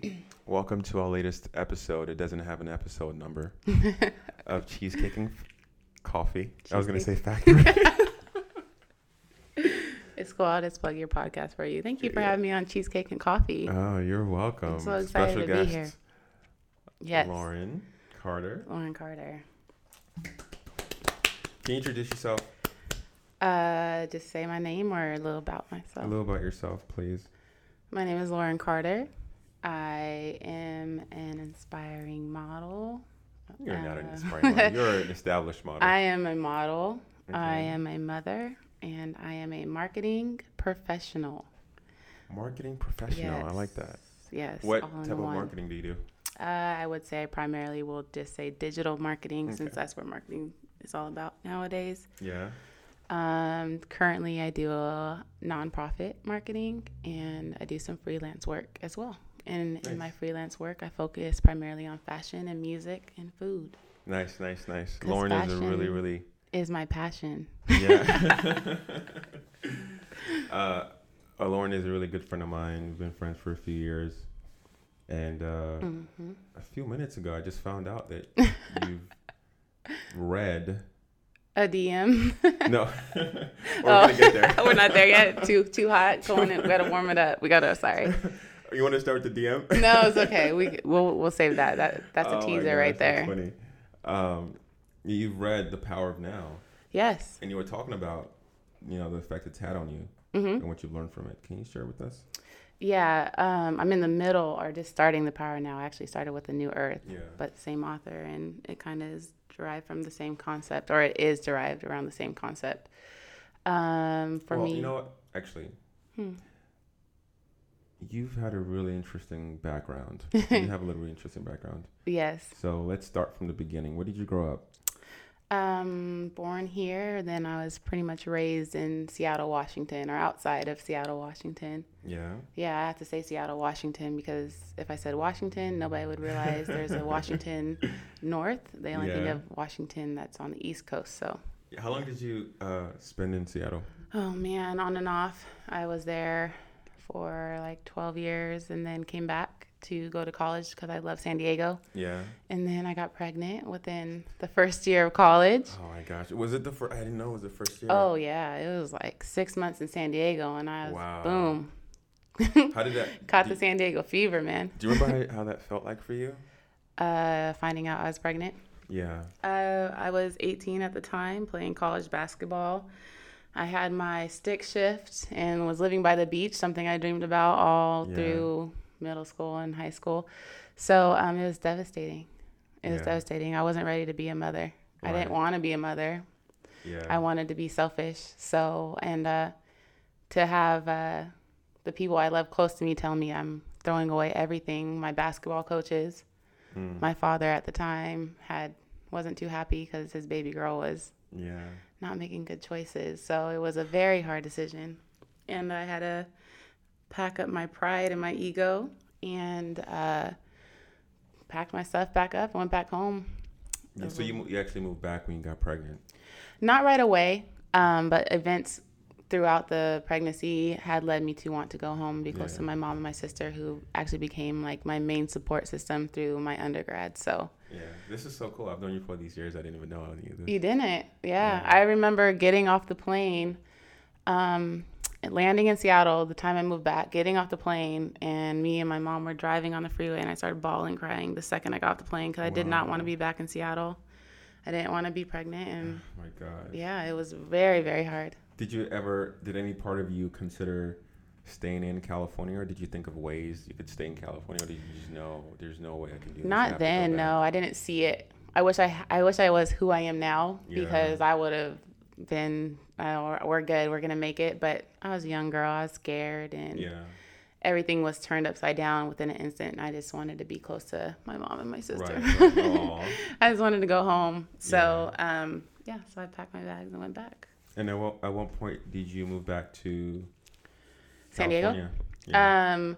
Welcome to our latest episode. It doesn't have an episode number of Cheesecake and Coffee. I was going to say Factory. It's cool. I'll just plug your podcast for you. Thank you for having me on Cheesecake and Coffee. oh, you're welcome. I'm so excited to be here. yes. Lauren Carter. Lauren Carter. Can you introduce yourself? Uh, just say my name or a little about myself. A little about yourself, please. My name is Lauren Carter. I am an inspiring model. You're not an Uh, inspiring model. You're an established model. I am a model. I am a mother, and I am a marketing professional. Marketing professional. I like that. Yes. What type of one. marketing do you do? Uh, I would say I primarily will just say digital marketing since that's what marketing is all about nowadays. Yeah. Um, currently, I do a nonprofit marketing and I do some freelance work as well. And in my freelance work, I focus primarily on fashion and music and food. Nice, nice, nice. Lauren is a really, really Is my passion. Yeah. uh, uh, Lauren is a really good friend of mine. We've been friends for a few years. And uh, hmm a few minutes ago, I just found out that you've read. A DM. No, we're Oh. gonna get there. We're not there yet. Too too hot. Going in. We gotta warm it up. We gotta. Sorry. You want to start with the DM? No, it's okay. We we'll we'll save that. That that's Oh a my teaser right gosh, that's there. Funny. Um, you've read The Power of Now, Yes. and you were talking about, you know, the effect it's had on you hmm and what you've learned from it. Can you share with us? Yeah. Um, I'm in the middle or just starting the power now. I actually started with the New Earth. Yeah. but same author, and it kind of is derived from the same concept, or it is derived around the same concept. Um, for well, me, you know what? Actually, Hmm. You've had a really interesting background. you have a really interesting background. yes, So let's start from the beginning. Where did you grow up? um, born here, then I was pretty much raised in Seattle, Washington, or outside of Seattle, Washington. Yeah. Yeah, I have to say Seattle, Washington, because if I said Washington, nobody would realize there's a Washington North. They only think of Washington that's on the East Coast. So, How long did you uh, spend in Seattle? Oh man, on and off. I was there for like 12 years and then came back to go to college because I love San Diego. Yeah. And then I got pregnant within the first year of college. Oh my gosh. Was it the first? I didn't know it was the first year. Oh yeah, it was like six months in San Diego and I was Wow. boom, How did that? caught the San Diego fever, man. do you remember how, how that felt like for you? Uh, finding out I was pregnant. Yeah. Uh, I was 18 at the time, playing college basketball. I had my stick shift and was living by the beach, something I dreamed about all Yeah. through middle school and high school. So um, it was devastating. It was Yeah. devastating. I wasn't ready to be a mother. I didn't want to be a mother. Yeah. I wanted to be selfish. So, and uh, to have uh, the people I love close to me tell me I'm throwing away everything, my basketball coaches, Mm. my father at the time had wasn't too happy because his baby girl was yeah. Not making good choices. So it was a very hard decision. And I had to pack up my pride and my ego and uh, packed my stuff back up and went back home. yeah. So you you actually moved back when you got pregnant. Not right away, um, but events throughout the pregnancy had led me to want to go home, be close Yeah. to my mom and my sister, who actually became like my main support system through my undergrad. So Yeah. This is so cool. I've known you for these years. I didn't even know any of this. You didn't. Yeah. Yeah. I remember getting off the plane, um, landing in Seattle the time I moved back, getting off the plane, and me and my mom were driving on the freeway, and I started bawling, crying the second I got off the plane because I did not want to be back in Seattle. I didn't want to be pregnant, and Oh my God. yeah, it was very, very hard. Did you ever? Did any part of you consider staying in California, or did you think of ways you could stay in California, or did you just know there's no way I can do this? Not then, no, I didn't see it. I wish I, I wish I was who I am now Yeah. because I would have been. Uh, we're- good. We're gonna make it. But I was a young girl. I was scared, and Yeah. everything was turned upside down within an instant. And I just wanted to be close to my mom and my sister. Right. right. I just wanted to go home. So, um, yeah, so I packed my bags and went back. And at what, at what point did you move back to San Diego? Yeah. Um,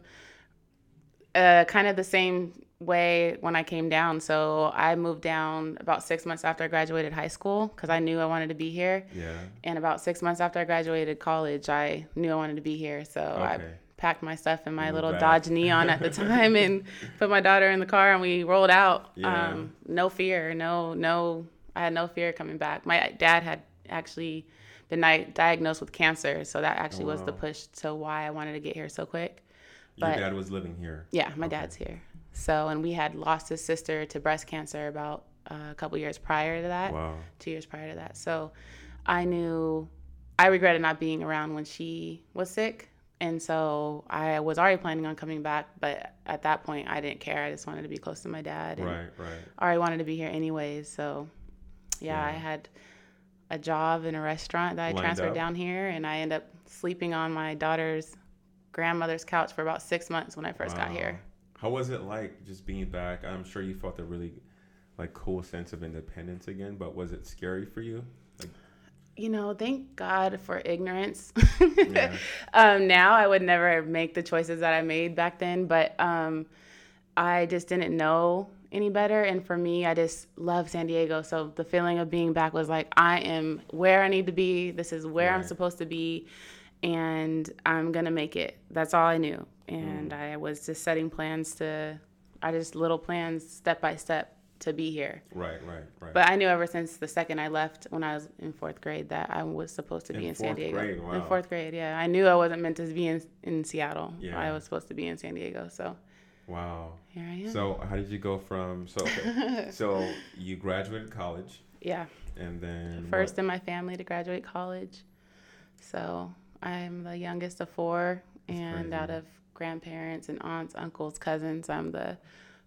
uh, kind of the same way when I came down. So I moved down about six months after I graduated high school because I knew I wanted to be here. yeah. And about six months after I graduated college, I knew I wanted to be here. So I packed my stuff in my little back. Dodge Neon at the time and put my daughter in the car and we rolled out. Yeah. Um, no fear, no, no, I had no fear coming back. My dad had actually been di- diagnosed with cancer, so that actually was the push to why I wanted to get here so quick. Your dad was living here. Yeah, my Okay. dad's here. So, and we had lost his sister to breast cancer about uh, a couple years prior to that Wow. two years prior to that. So I knew I regretted not being around when she was sick. And so I was already planning on coming back, but at that point I didn't care. I just wanted to be close to my dad. And Right, right. I already wanted to be here anyways. So yeah, I had a job in a restaurant that I Lined transferred up. down here and I ended up sleeping on my daughter's grandmother's couch for about six months when I first got here. How was it like just being back? I'm sure you felt a really like cool sense of independence again, but was it scary for you? Like, You know, thank God for ignorance. Yeah. um, now I would never make the choices that I made back then, but um, I just didn't know any better. And for me, I just love San Diego. So the feeling of being back was like, I am where I need to be. This is where I'm supposed to be. And I'm going to make it. That's all I knew. And Mm. I was just setting plans to, I just little plans step by step to be here. right, right, right. But I knew ever since the second I left when I was in fourth grade that I was supposed to be In in, San Diego. grade, In fourth grade, yeah. I knew I wasn't meant to be in, in Seattle. Yeah. I was supposed to be in San Diego. So wow. here I am. So how did you go from so okay. so you graduated college yeah. and then First what? in my family to graduate college. So I'm the youngest of four. and crazy. out of grandparents and aunts, uncles, cousins, I'm the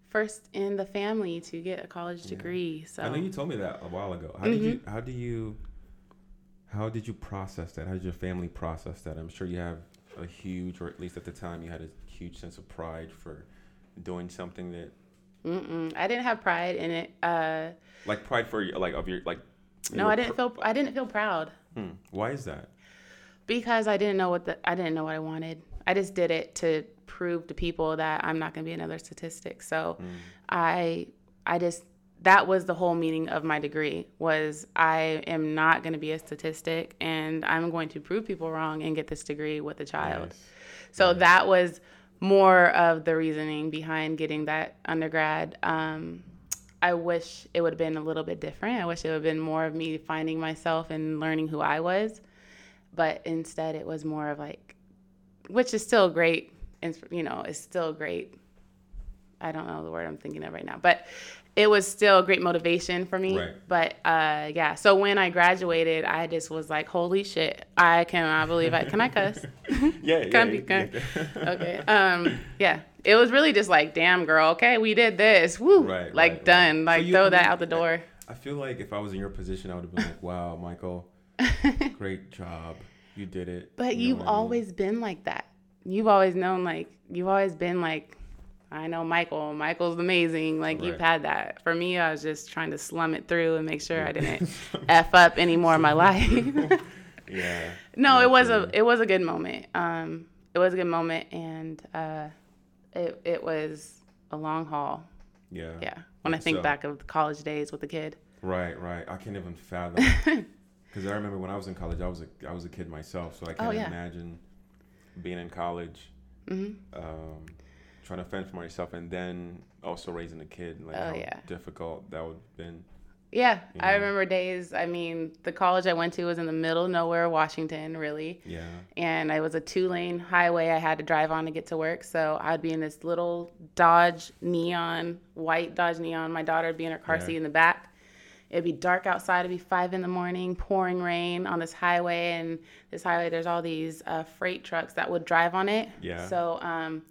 first in the family to get a college Yeah. degree. So I know you told me that a while ago. How did you Mm-hmm. how do you how did you process that? How did your family process that? I'm sure you have a huge or at least at the time you had a huge sense of pride for doing something that Mm-mm. I didn't have pride in it. Uh, like pride for your like of your like no, I didn't pr- feel. I didn't feel proud Hmm. Why is that? because I didn't know what the. I didn't know what I wanted. I just did it to prove to people that I'm not going to be another statistic. So, Hmm. I, I just that was the whole meaning of my degree was I am not going to be a statistic and I'm going to prove people wrong and get this degree with a child. Nice. So that was more of the reasoning behind getting that undergrad. Um, I wish it would have been a little bit different. I wish it would have been more of me finding myself and learning who I was. But instead, it was more of like, which is still great. And, you know, it's still great. I don't know the word I'm thinking of right now, but it was still great motivation for me. Right. But uh, yeah, so when I graduated, I just was like, holy shit, I cannot believe I can I cuss? Yeah, Can yeah. be- can- yeah. okay. Um. Yeah. It was really just like, damn, girl. Okay, we did this. Woo. Right, like right, done. So Like you- throw I that out the door. I feel like if I was in your position, I would have been like, "Wow, Michael, great job, you did it." But You you've what I mean? always been like that. You've always known like you've always been like, I know Michael. Michael's amazing. Like you've had that. For me, I was just trying to slum it through and make sure I didn't f up any more of my life. yeah. no, it was a it was a good moment. Um, it was a good moment, and uh, it it was a long haul. yeah. Yeah. When I think So- back of the college days with the kid. Right, right. I can't even fathom. Because I remember when I was in college, I was a I was a kid myself, so I can't Oh, yeah. imagine being in college, hmm um, trying to fend for myself, and then also raising a kid. Like Oh, how yeah. difficult that would have been. Yeah, You I remember days. I mean, the college I went to was in the middle of nowhere, Washington, really. Yeah. And i was a two lane highway I had to drive on to get to work. So I'd be in this little Dodge Neon, white Dodge Neon. My daughter would be in her car Yeah. seat in the back. It'd be dark outside. It'd be five in the morning, pouring rain on this highway. And this highway, there's all these uh, freight trucks that would drive on it. Yeah. So um,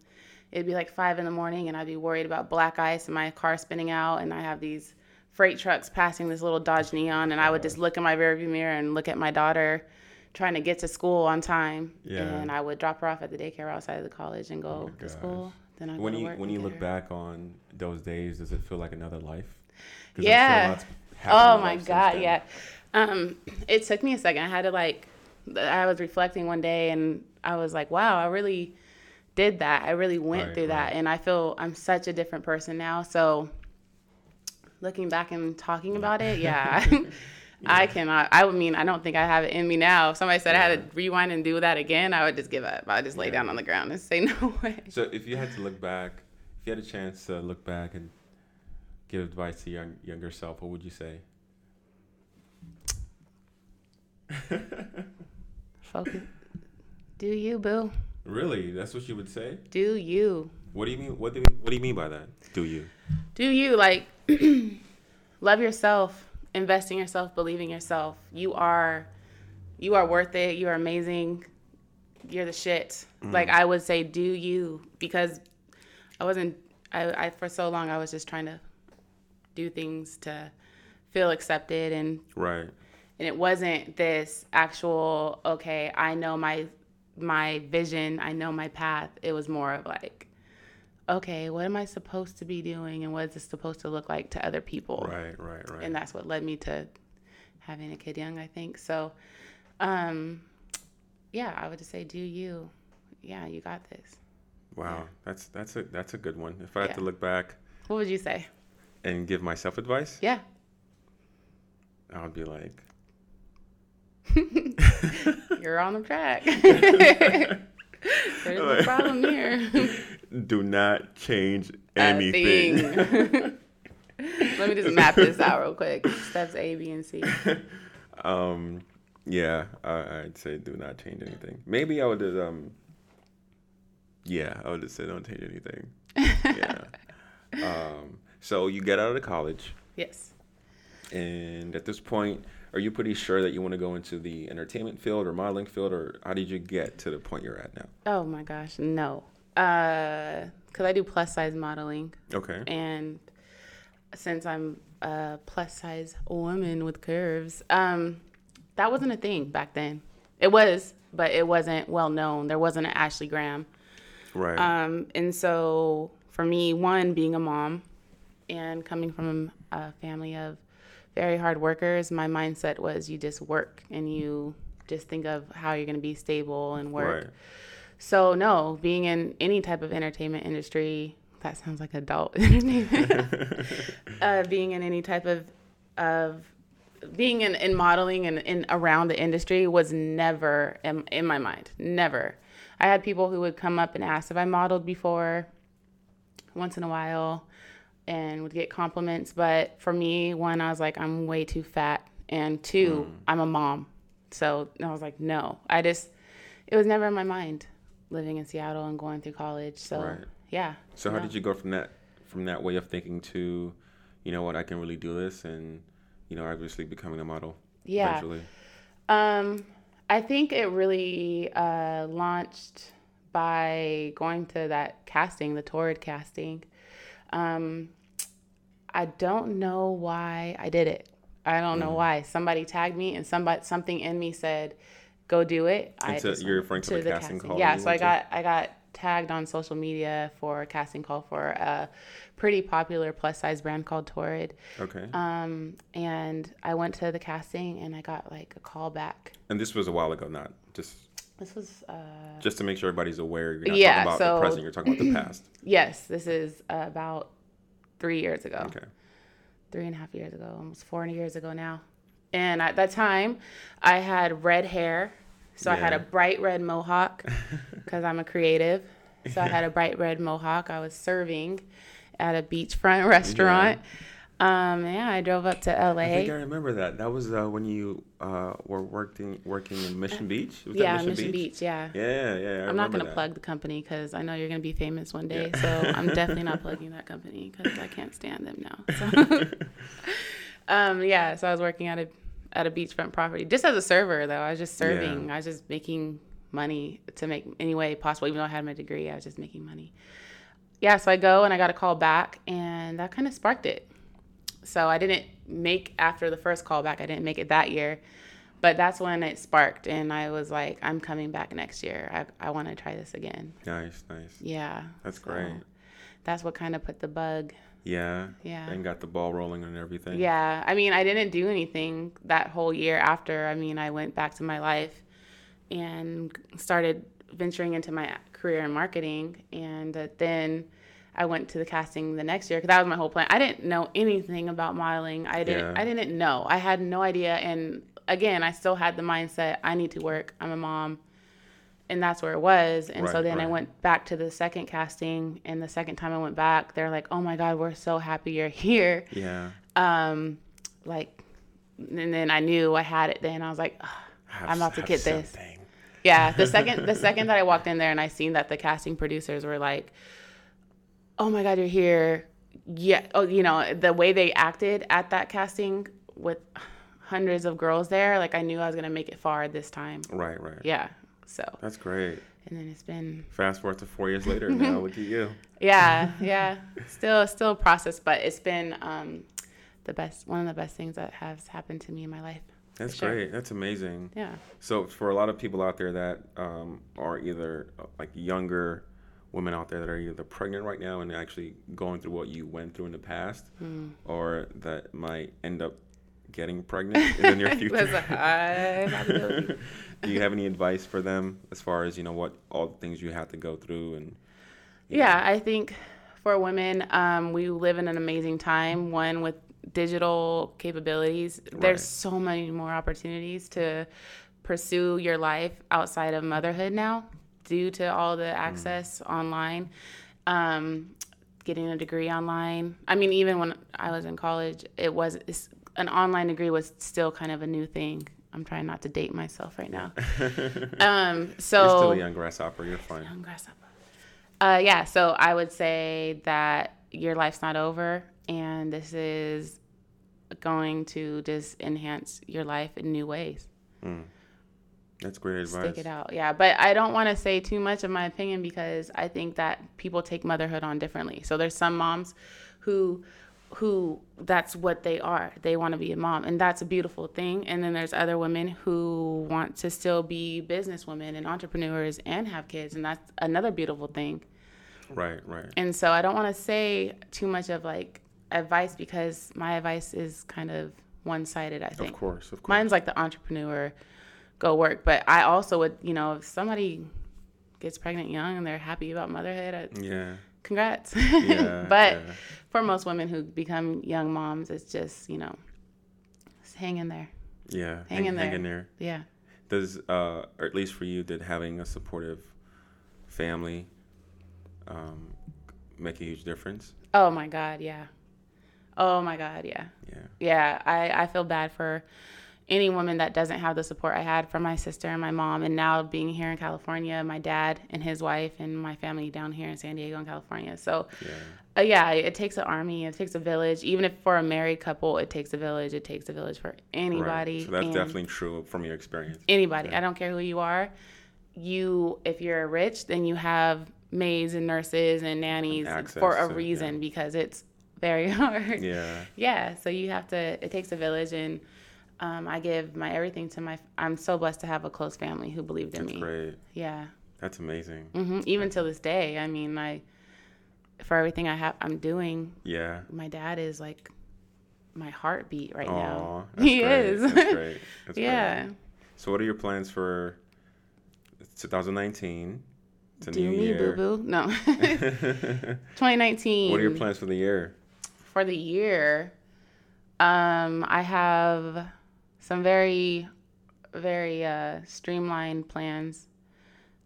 it'd be like five in the morning, and I'd be worried about black ice and my car spinning out. And I have these freight trucks passing this little Dodge Neon, and I would just look in my rearview mirror and look at my daughter trying to get to school on time. Yeah. And I would drop her off at the daycare outside of the college and go my to school. Then I When go to you work when you look her. back on those days, does it feel like another life? Yeah. Oh my god, yeah. Um, it took me a second. I had to like, I was reflecting one day, and I was like, wow, I really did that. I really went Right, through that, and I feel I'm such a different person now. So, looking back and talking about it, yeah, I cannot. I would mean I don't think I have it in me now. If somebody said I had to rewind and do that again, I would just give up. I'd just lay Yeah. down on the ground and say no way. So if you had to look back, if you had a chance to look back and give advice to young younger self, what would you say? Focus. Do you, boo? Really, that's what you would say? Do you? What do you mean? What do you, What do you mean by that? Do you? Do you like love yourself, invest in yourself, believe in yourself. You are you are worth it. You are amazing. You're the shit. Mm. Like I would say do you because I wasn't I, I for so long I was just trying to do things to feel accepted and Right. and it wasn't this actual okay i know my my vision i know my path it was more of like okay what am i supposed to be doing and what is this supposed to look like to other people Right. Right. Right. and that's what led me to having a kid young i think so um yeah i would just say do you yeah you got this wow. That's that's a that's a good one. If I had to look back what would you say and give myself advice, yeah I would be like, you're on the track there's a problem here do not change anything. Let me just map this out real quick. Steps A, B, and C. um, yeah, I, I'd say do not change anything. Maybe I would just um, yeah, I would have said don't change anything. Yeah. um, so you get out of the college, Yes. and at this point, are you pretty sure that you want to go into the entertainment field or modeling field, or how did you get to the point you're at now? Oh my gosh, no. Uh, cause I do plus size modeling, Okay. and since I'm a plus size woman with curves, um, that wasn't a thing back then. It was, but it wasn't well known. There wasn't an Ashley Graham. Right. Um, and so for me, one, being a mom and coming from a family of very hard workers, my mindset was you just work and you just think of how you're going to be stable and work. right. So no, being in any type of entertainment industry, that sounds like adult entertainment. uh, being in any type of of being in, in modeling and in around the industry was never in, in my mind. Never. I had people who would come up and ask if I modeled before once in a while and would get compliments. But for me, one, I was like, I'm way too fat. And two, I'm a mom. So I was like, no. I just, it was never in my mind living in Seattle and going through college. So Right. yeah. So how no. did you go from that from that way of thinking to, you know what, I can really do this, and you know, obviously becoming a model Yeah. eventually. Um, I think it really uh, launched by going to that casting, the Torrid casting. Um, I don't know why I did it. I don't know why. Somebody tagged me, and somebody something in me said, "Go do it." I just you're referring to the casting call Yeah, so I to? got I got tagged on social media for a casting call for a pretty popular plus size brand called Torrid. Okay. Um, and I went to the casting, and I got like a call back. and this was a while ago, not just This was uh, just to make sure everybody's aware. You're not Yeah, talking about so- the present. You're talking about the past. yes, this is about three years ago, Okay. three and a half years ago, almost four years ago now. And at that time, I had red hair, so I had a bright red mohawk because I'm a creative. So I had a bright red mohawk. I was serving at a beachfront restaurant. Um, yeah, I drove up to LA. I think I remember that. That was uh, when you uh, were working working in Mission Beach. Was yeah, Mission, Beach? Yeah. Yeah, yeah. I I'm not going to that. plug the company because I know you're going to be famous one day. So I'm definitely not plugging that company because I can't stand them now. So. um, yeah, so I was working at a at a beachfront property just as a server though. I was just serving. Yeah. I was just making money to make any way possible. Even though I had my degree, I was just making money. Yeah, so I go and I got a call back, and that kind of sparked it. So I didn't make after the first call back. I didn't make it that year. But that's when it sparked, and I was like, I'm coming back next year. I, I want to try this again. Nice, nice. Yeah. That's so great. That's what kind of put the bug. Yeah. Yeah. And got the ball rolling and everything. Yeah. I mean, I didn't do anything that whole year after. I mean, I went back to my life and started venturing into my career in marketing. And uh, then I went to the casting the next year because that was my whole plan. I didn't know anything about modeling. I didn't. Yeah. I didn't know. I had no idea. And again, I still had the mindset I need to work. I'm a mom, and that's where it was. And so Right, then I went back to the second casting, and the second time I went back, they're like, "Oh my God, we're so happy you're here." Yeah. Um, like, and then I knew I had it. Then I was like, "Ugh, Have- I'm about to get this. yeah. The second the second that I walked in there and I seen that the casting producers were like, "Oh my God, you're here!" Yeah. Oh, you know the way they acted at that casting with hundreds of girls there. Like I knew I was gonna make it far this time. Right, right. Yeah. So That's great. and then it's been Fast forward to four years later, now look at you. yeah yeah still still a process, but it's been um the best one of the best things that has happened to me in my life. That's sure. great. That's amazing. Yeah. So for a lot of people out there that um, are either uh, like younger women out there that are either pregnant right now and actually going through what you went through in the past, Hmm. or that might end up getting pregnant in the near future. Do you have any advice for them as far as you know what all the things you have to go through and Yeah, I think for women, um, we live in an amazing time. One with digital capabilities, Right. there's so many more opportunities to pursue your life outside of motherhood now, due to all the access online. Um, getting a degree online. I mean, even when I was in college, it was an online degree was still kind of a new thing. I'm trying not to date myself right now. Um, so you're still a young grasshopper? You're fine. young grasshopper. Uh, yeah, so I would say that your life's not over, and this is going to just enhance your life in new ways. That's great advice. Stick it out, yeah. But I don't want to say too much of my opinion because I think that people take motherhood on differently. So there's some moms who who that's what they are. They want to be a mom, and that's a beautiful thing. And then there's other women who want to still be businesswomen and entrepreneurs and have kids, and that's another beautiful thing. Right, right. And so I don't want to say too much of like advice because my advice is kind of one sided, I think. Of course, of course. Mine's like the entrepreneur, go work. But I also would, you know, if somebody gets pregnant young and they're happy about motherhood, I, yeah. congrats. Yeah, but yeah. for most women who become young moms, it's just, you know, just hang in there. Yeah. Hang in there. Hang in there. Yeah. Does uh, or at least for you, did having a supportive family um, make a huge difference? Oh my God. Yeah. Oh my God. Yeah. Yeah. yeah, I, I feel bad for any woman that doesn't have the support I had from my sister and my mom. And now being here in California, my dad and his wife and my family down here in San Diego and California. So, Yeah. uh, yeah, it takes an army, it takes a village. Even if for a married couple, it takes a village. It takes a village for anybody. Right. So that's definitely true from your experience. anybody. I don't care who you are. You, if you're rich, then you have maids and nurses and nannies access for a to- reason yeah. because it's very hard Yeah. yeah so you have to it takes a village and um, i give my everything to my i'm so blessed to have a close family who believed in me. That's me great. yeah That's amazing. hmm even till this day i mean my for everything i have i'm doing Yeah. my dad is like my heartbeat right Aw, now he great. is That's great. That's yeah Great. So what are your plans for 2019? It's a do new me year. boo boo no 2019. what are your plans for the year? for the year, um, I have some very, very uh, streamlined plans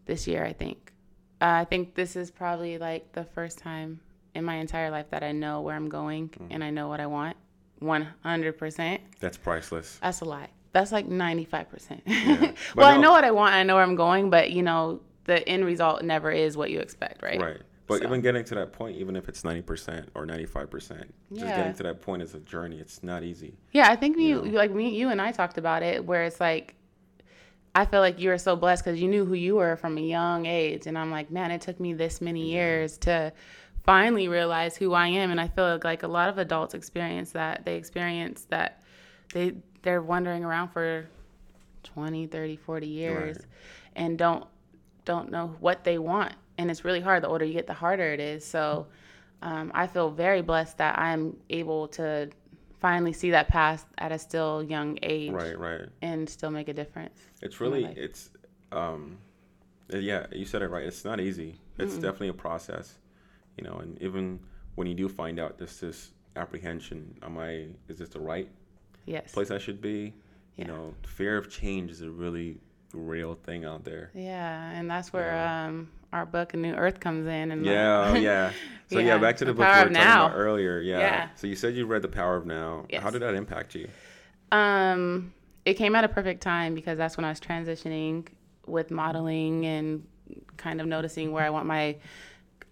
this year. I think. Uh, I think this is probably like the first time in my entire life that I know where I'm going and I know what I want. One hundred percent. That's priceless. That's a lie. That's like ninety five percent. But Well, I know what I want. I know where I'm going, but you know the end result never is what you expect, right? Right. But So- even getting to that point, even if it's 90% or 95%, just getting to that point is a journey. It's not easy. Yeah, I think you, know? like me, you and I talked about it, where it's like, I feel like you were so blessed because you knew who you were from a young age, and I'm like, man, it took me this many mm-hmm. years to finally realize who I am, and I feel like a lot of adults experience that. They experience that they they're wandering around for 20, 30, 40 years, Right. and don't don't know what they want, and it's really hard. The older you get, the harder it is. So. Um, I feel very blessed that I'm able to finally see that path at a still young age Right, right. and still make a difference. It's really, it's, um, uh, yeah, you said it right. It's not easy. It's definitely a process. you know, and even when you do find out there's this apprehension, am I, is this the right Yes. place I should be? You Yeah. know, fear of change is a really real thing out there. Yeah, and that's where Yeah. um our book A New Earth comes in and Yeah, like- yeah. So yeah, Yeah, back to the, The book we were talking Now. about earlier. Yeah. Yeah. So you said you read The Power of Now. Yes. How did that impact you? Um, it came at a perfect time because that's when I was transitioning with modeling and kind of noticing where I want my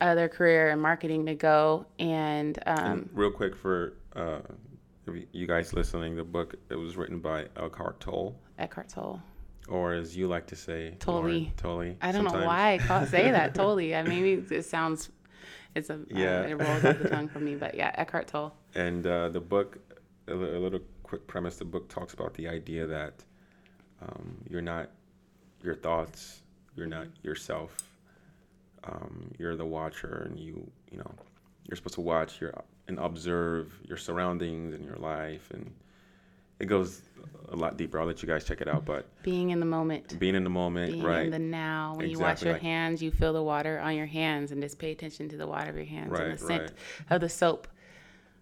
other career in marketing to go. And um, And real quick for uh, you- you guys listening, the book it was written by Eckhart Tolle, Eckhart Tolle. Or as you like to say, totally, Tolle. I don't know why I call, say that totally. I mean, it sounds, it's a, Yeah. yeah. it rolls off the tongue for me. But yeah, Eckhart Tolle. And uh, the book, a, a little quick premise. The book talks about the idea that um, you're not your thoughts. You're not yourself. Um, you're the watcher, and you you know you're supposed to watch your and observe your surroundings and your life, and it goes a lot deeper. I'll let you guys check it out, but Being in the moment. being in the moment, Being right? in the now. When you wash your like- hands, you feel the water on your hands and just pay attention to the water of your hands and the scent right. of the soap.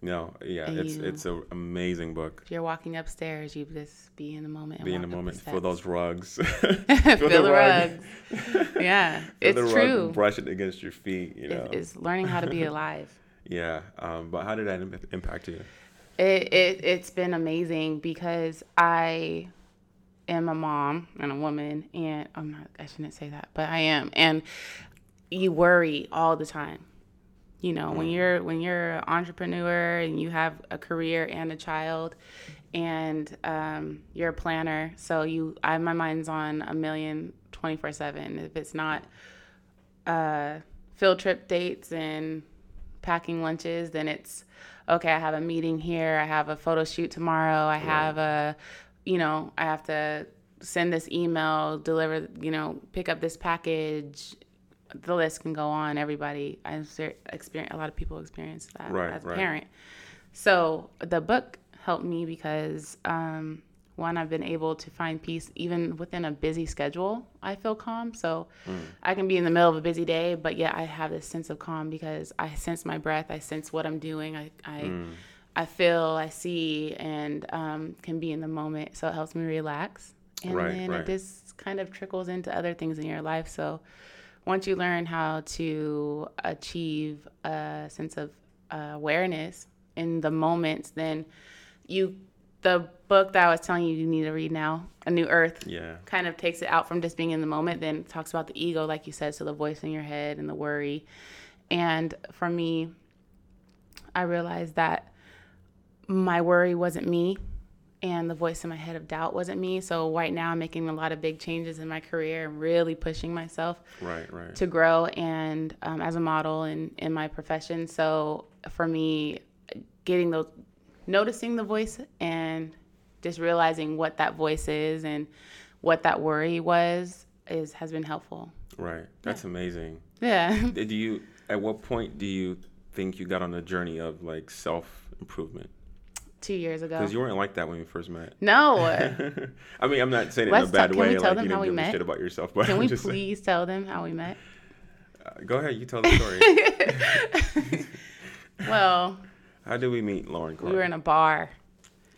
no, yeah, And it's you- it's an amazing book. If you're walking upstairs, you just be in the moment. And Be in the moment, feel those rugs. feel, the, rugs. yeah, Feel it's the rug, true. brush it against your feet. You know. It's, it's learning how to be alive. yeah. Um, but how did that im- impact you? It, it it's been amazing because I am a mom and a woman, and I'm not. I shouldn't say that, but I am. And you worry all the time. You know, when you're when you're an entrepreneur and you have a career and a child, and um, you're a planner, so you, I my mind's on a million twenty four seven. If it's not uh, field trip dates and packing lunches, then it's okay. I have a meeting here. I have a photo shoot tomorrow. I have a, you know, I have to send this email, deliver, you know, pick up this package. The list can go on. Everybody, I experience a lot of people experience that Right, as a right. parent. So the book helped me because um, one, I've been able to find peace even within a busy schedule. I feel calm, so I can be in the middle of a busy day, but yet I have this sense of calm because I sense my breath, I sense what I'm doing, I I, I feel, I see, and um, can be in the moment. So it helps me relax, and Right, then right. it just kind of trickles into other things in your life. So once you learn how to achieve a sense of uh, awareness in the moments, then you, the book that I was telling you you need to read now, A New Earth, Yeah. kind of takes it out from just being in the moment, then talks about the ego, like you said, so the voice in your head and the worry. And for me, I realized that my worry wasn't me and the voice in my head of doubt wasn't me. So right now I'm making a lot of big changes in my career and really pushing myself Right. Right. to grow and um, as a model and in my profession. So for me, getting those, noticing the voice and just realizing what that voice is and what that worry was is has been helpful. right. That's amazing. Yeah. Did you? At what point do you think you got on the journey of like self improvement? Two years ago. Because you weren't like that when we first met. no. I mean, I'm not saying it Let's in a bad talk- can way. we tell like them you how we give a met? shit about yourself, but Can I'm we just saying- please tell them how we met? Uh, go ahead. You tell the story. Well, How did we meet, Lauren? we were in a bar.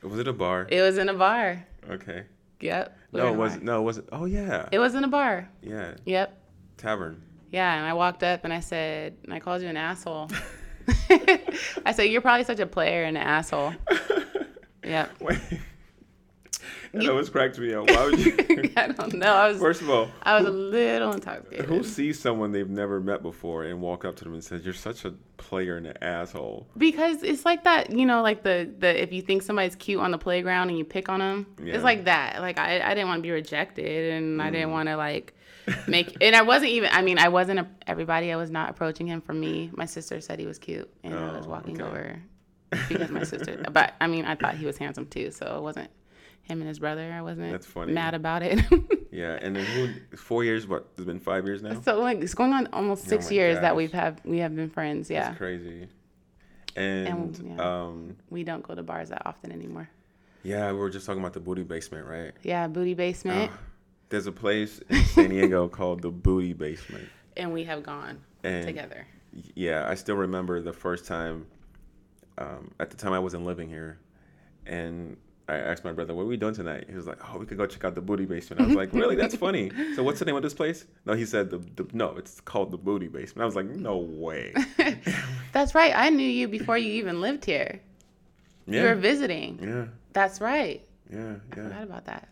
Was it a bar? It was in a bar. okay. Yep. we No, it was no, was it? Oh yeah, It was in a bar. yeah. Yep. Tavern. Yeah, and I walked up and I said, and I called you an asshole. I said, you're probably such a player and an asshole. Yep. Wait. That always cracked me up. Why would you? I don't know. I was First of all, I was a little intoxicated. who sees someone they've never met before and walk up to them and says, "You're such a player and an asshole"? Because it's like that, you know, like the the if you think somebody's cute on the playground and you pick on them, Yeah. it's like that. Like I I didn't want to be rejected, and I Mm. didn't want to like make. And I wasn't even. I mean, I wasn't a, everybody. I was not approaching him for me. My sister said he was cute, and I was Oh, walking okay. over because my sister. But I mean, I thought he was handsome too, so it wasn't him and his brother. I wasn't That's funny. mad about it. Yeah, and then who? Four years? What? It's been five years now. so like it's going on almost Oh six my years that we've have we have been friends. Yeah, That's crazy. And, And, yeah. um, we don't go to bars that often anymore. yeah, we were just talking about the booty basement, right? Yeah, booty basement. Oh, there's a place in San Diego called the Booty Basement, and we have gone and together. yeah, I still remember the first time. Um, at the time, I wasn't living here, and I asked my brother, "What are we doing tonight?" He was like, "Oh, we could go check out the booty basement." I was like, "Really? That's funny." So, what's the name of this place? No, he said the, the no, it's called the booty basement. I was like, "No way." That's right. I knew you before you even lived here. You were visiting. yeah, That's right. yeah, I forgot yeah. about that.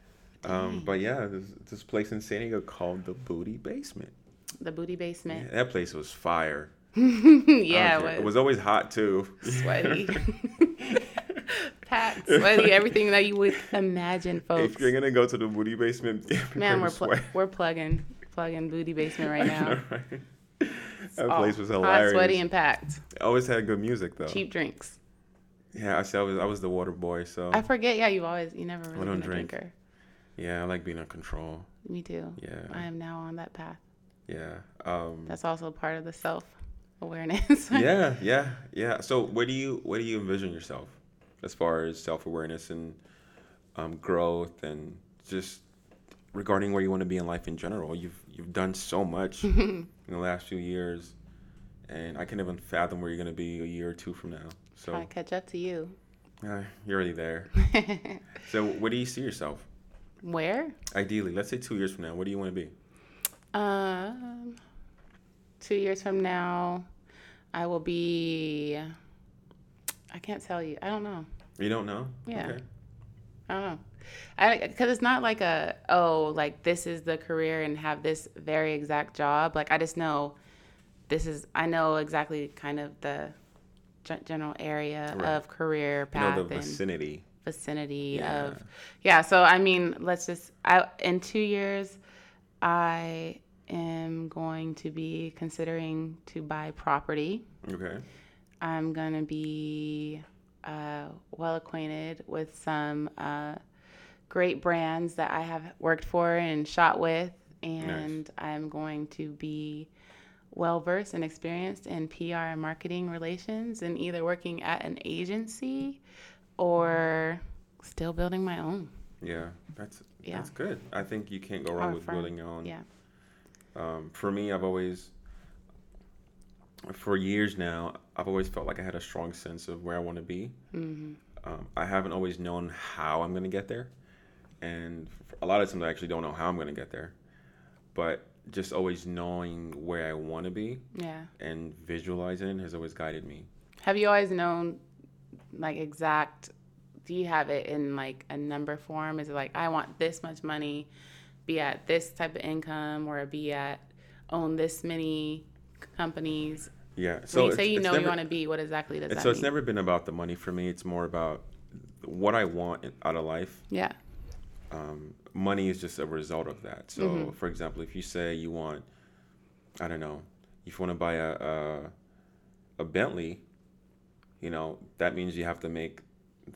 Um, but yeah, this, this place in San Diego called the Booty Basement. The booty Yeah, basement. that place was fire. Yeah, it it was was always hot too. sweaty. Packed, sweaty, everything that you would imagine, folks. If you're gonna go to the Booty Basement, Man, we're pl- we're plugging plugging booty basement right now. that All place was hilarious. hot, sweaty, and packed. always had good music though. Cheap drinks. Yeah, I was I was the water boy, so I forget. Yeah, you've always you never really I don't been a drinker. yeah, I like being in control. Me too. Yeah, I am now on that path. yeah, um, That's also part of the self awareness. yeah, yeah, yeah. So where do you where do you envision yourself as far as self awareness and um, growth and just regarding where you want to be in life in general? You've you've done so much in the last few years, and I can't even fathom where you're gonna be a year or two from now. So to catch up to you. uh, you're already there. So where do you see yourself? Where? Ideally, let's say two years from now, what do you want to be? Um, two years from now, I will be. I can't tell you. I don't know. You don't know? Yeah. Okay. I don't know. I because it's not like a oh like this is the career and have this very exact job. Like I just know this is I know exactly kind of the gen- area Right. of career You path know the vicinity. vicinity Yeah. of yeah. So I mean, let's just I in two years, I am going to be considering to buy property. Okay. I'm gonna be uh, well acquainted with some uh, great brands that I have worked for and shot with, and I'm going to be well versed and experienced in PR and marketing relations, and either working at an agency or still building my own. Yeah, that's Yeah. that's good. I think you can't go wrong with building your own. Yeah. Um, for me, I've always, for years now, I've always felt like I had a strong sense of where I want to be. hmm Um, I haven't always known how I'm going to get there, and a lot of times I actually don't know how I'm going to get there. But just always knowing where I want to be Yeah. and visualizing has always guided me. Have you always known, like, exact? Do you have it in like a number form? Is it like I want this much money, be at this type of income, or be at own this many companies? Yeah. So when you say you know never- you want to be, what exactly does that so mean? it's never been about the money for me. It's more about what I want out of life. yeah. Um, money is just a result of that. So, Mhm. for example, if you say you want, I don't know, if you want to buy a, a a Bentley, you know that means you have to make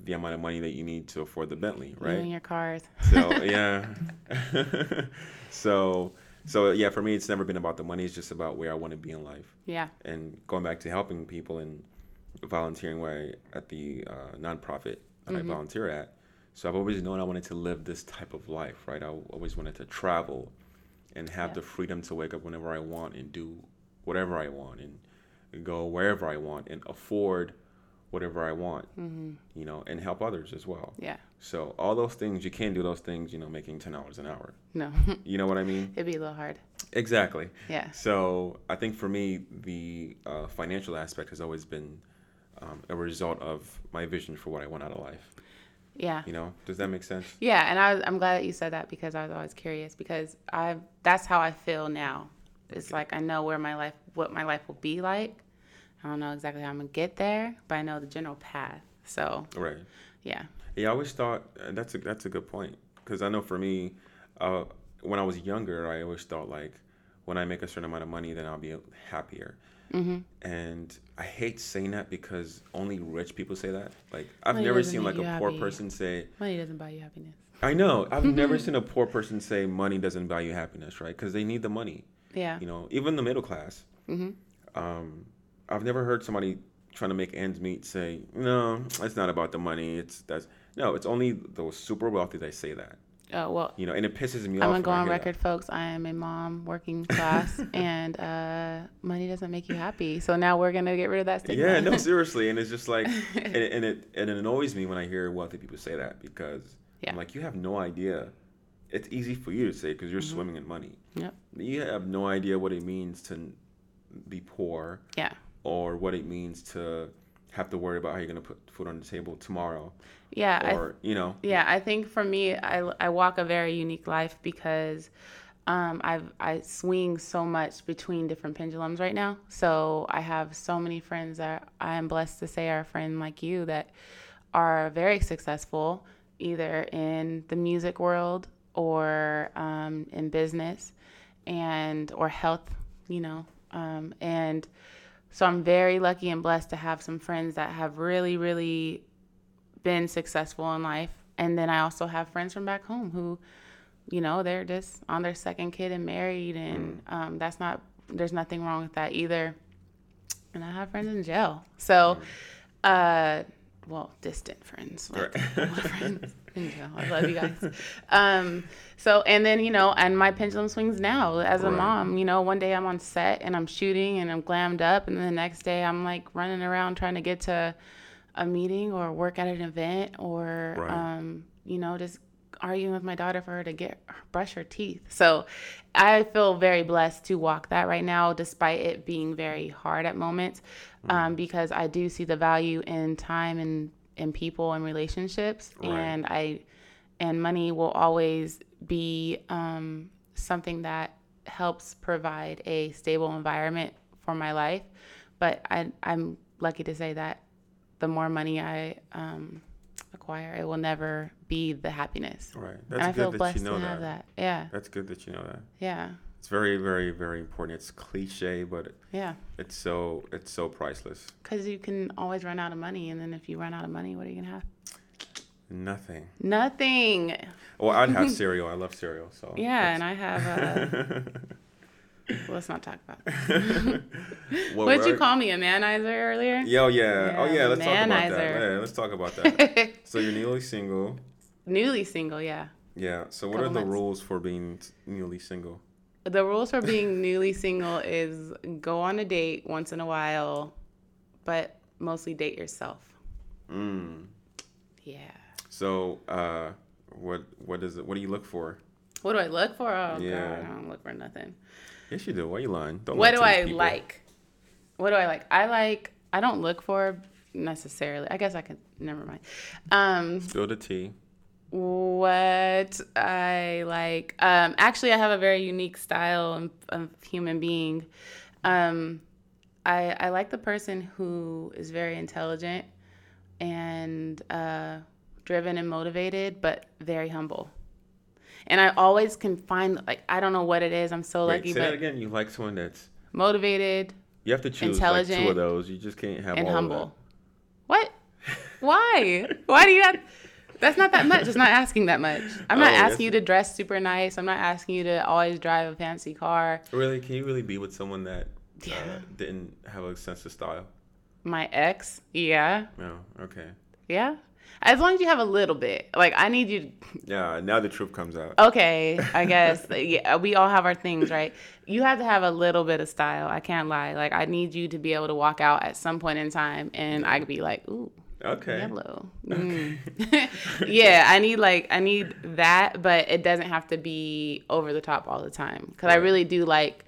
the amount of money that you need to afford the Bentley, You right? and your cars. So yeah. so so yeah, for me, it's never been about the money. It's just about where I want to be in life Yeah. and going back to helping people and volunteering where I, at the uh, nonprofit that I Mhm. volunteer at. So I've always known I wanted to live this type of life, right? I always wanted to travel and have Yeah. the freedom to wake up whenever I want and do whatever I want and go wherever I want and afford whatever I want, hmm you know, and help others as well. Yeah. So all those things you can't do those things, you know, making ten dollars an hour. No, You know what I mean? it'd be a little hard. Exactly. Yeah. So I think for me, the uh, financial aspect has always been um, a result of my vision for what I want out of life. Yeah. You know, does that make sense? Yeah, and I, I'm glad that you said that because I was always curious because I that's how I feel now. It's like I know where my life what my life will be like. I don't know exactly how I'm gonna get there, but I know the general path. So Right. yeah, Yeah, I always thought and that's a that's a good point because I know for me, uh, when I was younger, I always thought like when I make a certain amount of money, then I'll be happier. hmm And I hate saying that because only rich people say that. Like I've Money never seen like a you poor happy. person say, money doesn't buy you happiness. I know. I've never seen a poor person say money doesn't buy you happiness, right? Because they need the money. Yeah. You know, even the middle class. hmm Um, I've never heard somebody trying to make ends meet say, "No, it's not about the money. It's that's no. It's only those super wealthy that say that. Oh well, You know, and it pisses me off. I'm gonna go on record, folks. I am a mom working class, and uh, money doesn't make you happy. So now we're gonna get rid of that that. stigma. Yeah, no, seriously, and it's just like, and, and it and it annoys me when I hear wealthy people say that because Yeah. I'm like, you have no idea. It's easy for you to say because you're swimming in money. Yep. You have no idea what it means to be poor Yeah. Or what it means to have to worry about how you're gonna put food on the table tomorrow, Yeah. Or you know, yeah. I think for me, I, I walk a very unique life because um, I've I swing so much between different pendulums right now. So I have so many friends that I am blessed to say are a friend like you that are very successful either in the music world or um, in business and or health you know um, and so i'm very lucky and blessed to have some friends that have really really been successful in life. And then i also have friends from back home who you know they're just on their second kid and married and um, that's not there's nothing wrong with that either. And i have friends in jail. So uh well distant friends like Right. friends in jail i love you guys. Um so and then you know and my pendulum swings now as a Right. mom. You know one day i'm on set and i'm shooting and i'm glammed up and then the next day i'm like running around trying to get to a meeting or work at an event or Right. um you know just arguing with my daughter for her to get brush her teeth. So i feel very blessed to walk that right now despite it being very hard at moments um, because i do see the value in time and in people and relationships Right. and i and money will always be um, something that helps provide a stable environment for my life but I, i'm lucky to say that the more money i um, acquire it will never be the happiness right. and That's i feel good that blessed you know to that. have that yeah That's good that you know that. yeah It's very, very, very important. It's cliche, but yeah it's so it's so priceless. because you can always run out of money and then if you run out of money what are you gonna have Nothing. nothing Well, I'd have cereal. I love cereal. So yeah and i have uh, well, let's not talk about it. Well, what did you call me a manizer earlier Yo, yeah. Oh, Yeah, yeah. Let's talk about that. Yeah, let's talk about that. so you're newly single. newly single yeah Yeah. So what are the months. rules for being newly single? The rules for being newly single is go on a date once in a while but mostly date yourself Mm. yeah So, uh, what what is it? What do you look for? what do i look for oh Yeah. god i don't look for nothing Yes, you do. Why you lying? Don't what do I people. like? What do I like? I like. I don't look for necessarily. I guess I could. Never mind. Um, Spill the tea. What I like. Um, actually, I have a very unique style of, of human being. Um, I I like the person who is very intelligent and uh, driven and motivated, but very humble. And I always can find like I don't know what it is. I'm so Wait, lucky, say that again. You like someone that's motivated you have to choose like two of those. You just can't have and humble. What? Why? Why do you have? That's not that much. It's not asking that much. I'm not Oh, asking you to dress super nice. I'm not asking you to always drive a fancy car. Really? Can you really be with someone that uh, didn't have a sense of style? My ex, yeah, No. Okay. yeah. As long as you have a little bit. Like I need you. Yeah. Now the truth comes out. Okay, I guess yeah, we all have our things, right? You have to have a little bit of style. I can't lie. Like I need you to be able to walk out at some point in time, and I could be like, ooh, Okay. yellow. Mm. yeah, I need like I need that, but it doesn't have to be over the top all the time. Because I really do like.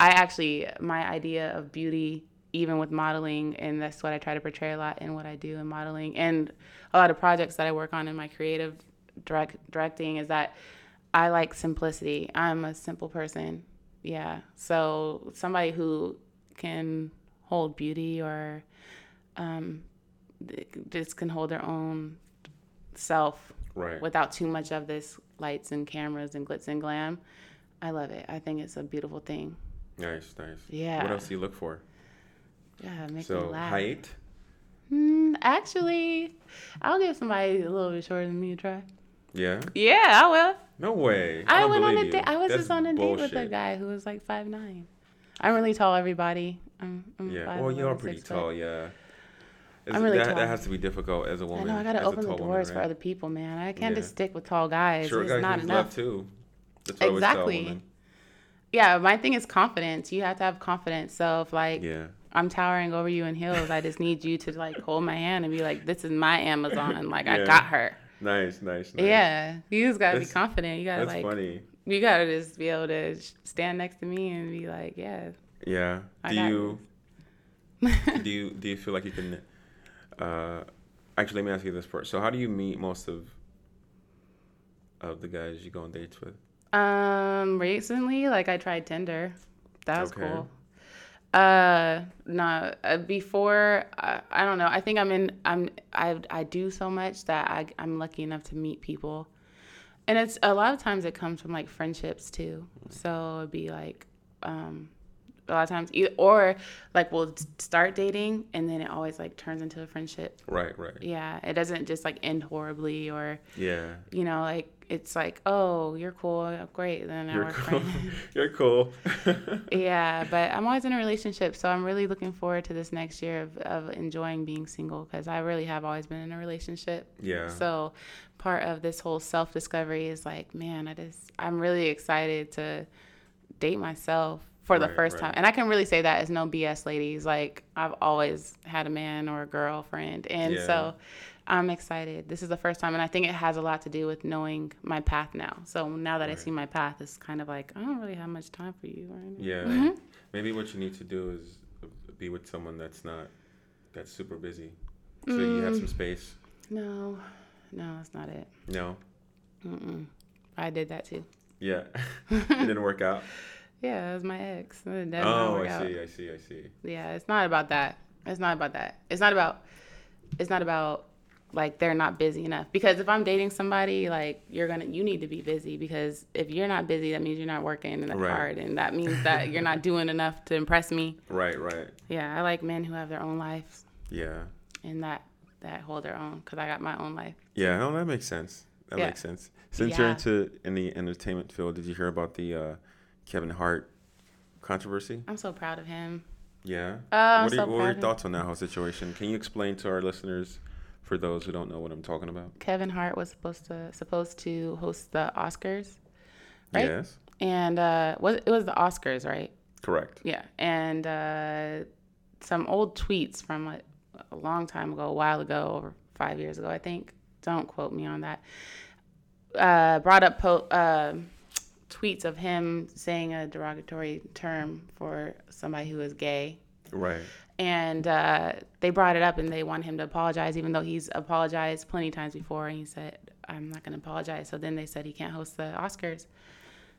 I actually my idea of beauty, even with modeling, and that's what I try to portray a lot in what I do in modeling, and a lot of projects that I work on in my creative direct directing is that I like simplicity. I'm a simple person. Yeah. So somebody who can hold beauty or um, just can hold their own self Right. without too much of this lights and cameras and glitz and glam. I love it. I think it's a beautiful thing. Nice. Nice. Yeah. What else do you look for? Yeah, make me So laugh. height. Hmm, actually, I'll give somebody a little bit shorter than me a try. Yeah. Yeah, I will. No way. I, don't went on a date. I was That's just on a date with a guy who was like five nine. I'm really tall, everybody. I'm, I'm Yeah. five Well, you are pretty six foot. tall. Yeah. I'm really that, tall. that has to be difficult as a woman. I know I gotta open the doors woman, for other people, man. I can't Yeah. just stick with tall guys. Short it's guys not enough. too. That's Exactly. Yeah, my thing is confidence. You have to have confidence. So if like Yeah. I'm towering over you in heels, I just need you to like hold my hand and be like, "This is my Amazon. Like I got her." Nice, nice, nice. Yeah, you just gotta be confident. You gotta That's like, funny. you gotta just be able to stand next to me and be like, "Yeah, Yeah. I Do you do you do you feel like you can uh actually let me ask you this first. So how do you meet most of of the guys you go on dates with? Um, recently, like I tried Tinder. That was Okay. cool. Uh, no, uh, before I, I don't know. I think I'm in. I'm I I do so much that I I'm lucky enough to meet people, and it's a lot of times it comes from like friendships too. So it'd be like, um, a lot of times either or like we'll start dating and then it always like turns into a friendship. Right, right. Yeah, it doesn't just like end horribly or Yeah. you know like it's like oh you're cool oh, great then You're we're cool. friends. You're cool. yeah but i'm always in a relationship so i'm really looking forward to this next year of, of enjoying being single because i really have always been in a relationship yeah. so part of this whole self-discovery is like man i just i'm really excited to date myself for the first right. time and i can really say that as no bs ladies like i've always had a man or a girlfriend and Yeah. so i'm excited this is the first time and i think it has a lot to do with knowing my path now so now that i see my path it's kind of like i don't really have much time for you right now. Yeah. Mhm. Maybe what you need to do is be with someone that's not that's super busy. So you have Mm. some space. no no that's not it No. Mm-mm. i did that too Yeah. it didn't work out. Yeah that was my ex It Oh, I see, I see, I see. Yeah, it's not about that. It's not about that. It's not about it's not about like they're not busy enough. Because if I'm dating somebody, like you're gonna you need to be busy because if you're not busy, that means you're not working that Right. hard and that means that you're not doing enough to impress me. Right, right. Yeah, I like men who have their own lives Yeah. and that that hold their own because I got my own life. Yeah, no, that makes sense. That Yeah. makes sense. Since you're into in the entertainment field, did you hear about the uh, Kevin Hart controversy? I'm so proud of him. Yeah. Oh, I'm what are, so what were your thoughts on that whole situation? Can you explain to our listeners, for those who don't know what I'm talking about? Kevin Hart was supposed to supposed to host the Oscars, Right? Yes. and uh, was it was the Oscars, right? Correct. Yeah, and uh, some old tweets from like a long time ago, a while ago, over five years ago, I think. Don't quote me on that. Uh, brought up po- uh, tweets of him saying a derogatory term for somebody who is gay, Right. and uh, they brought it up and they want him to apologize, even though he's apologized plenty times before. And he said, "I'm not going to apologize." So then they said he can't host the Oscars.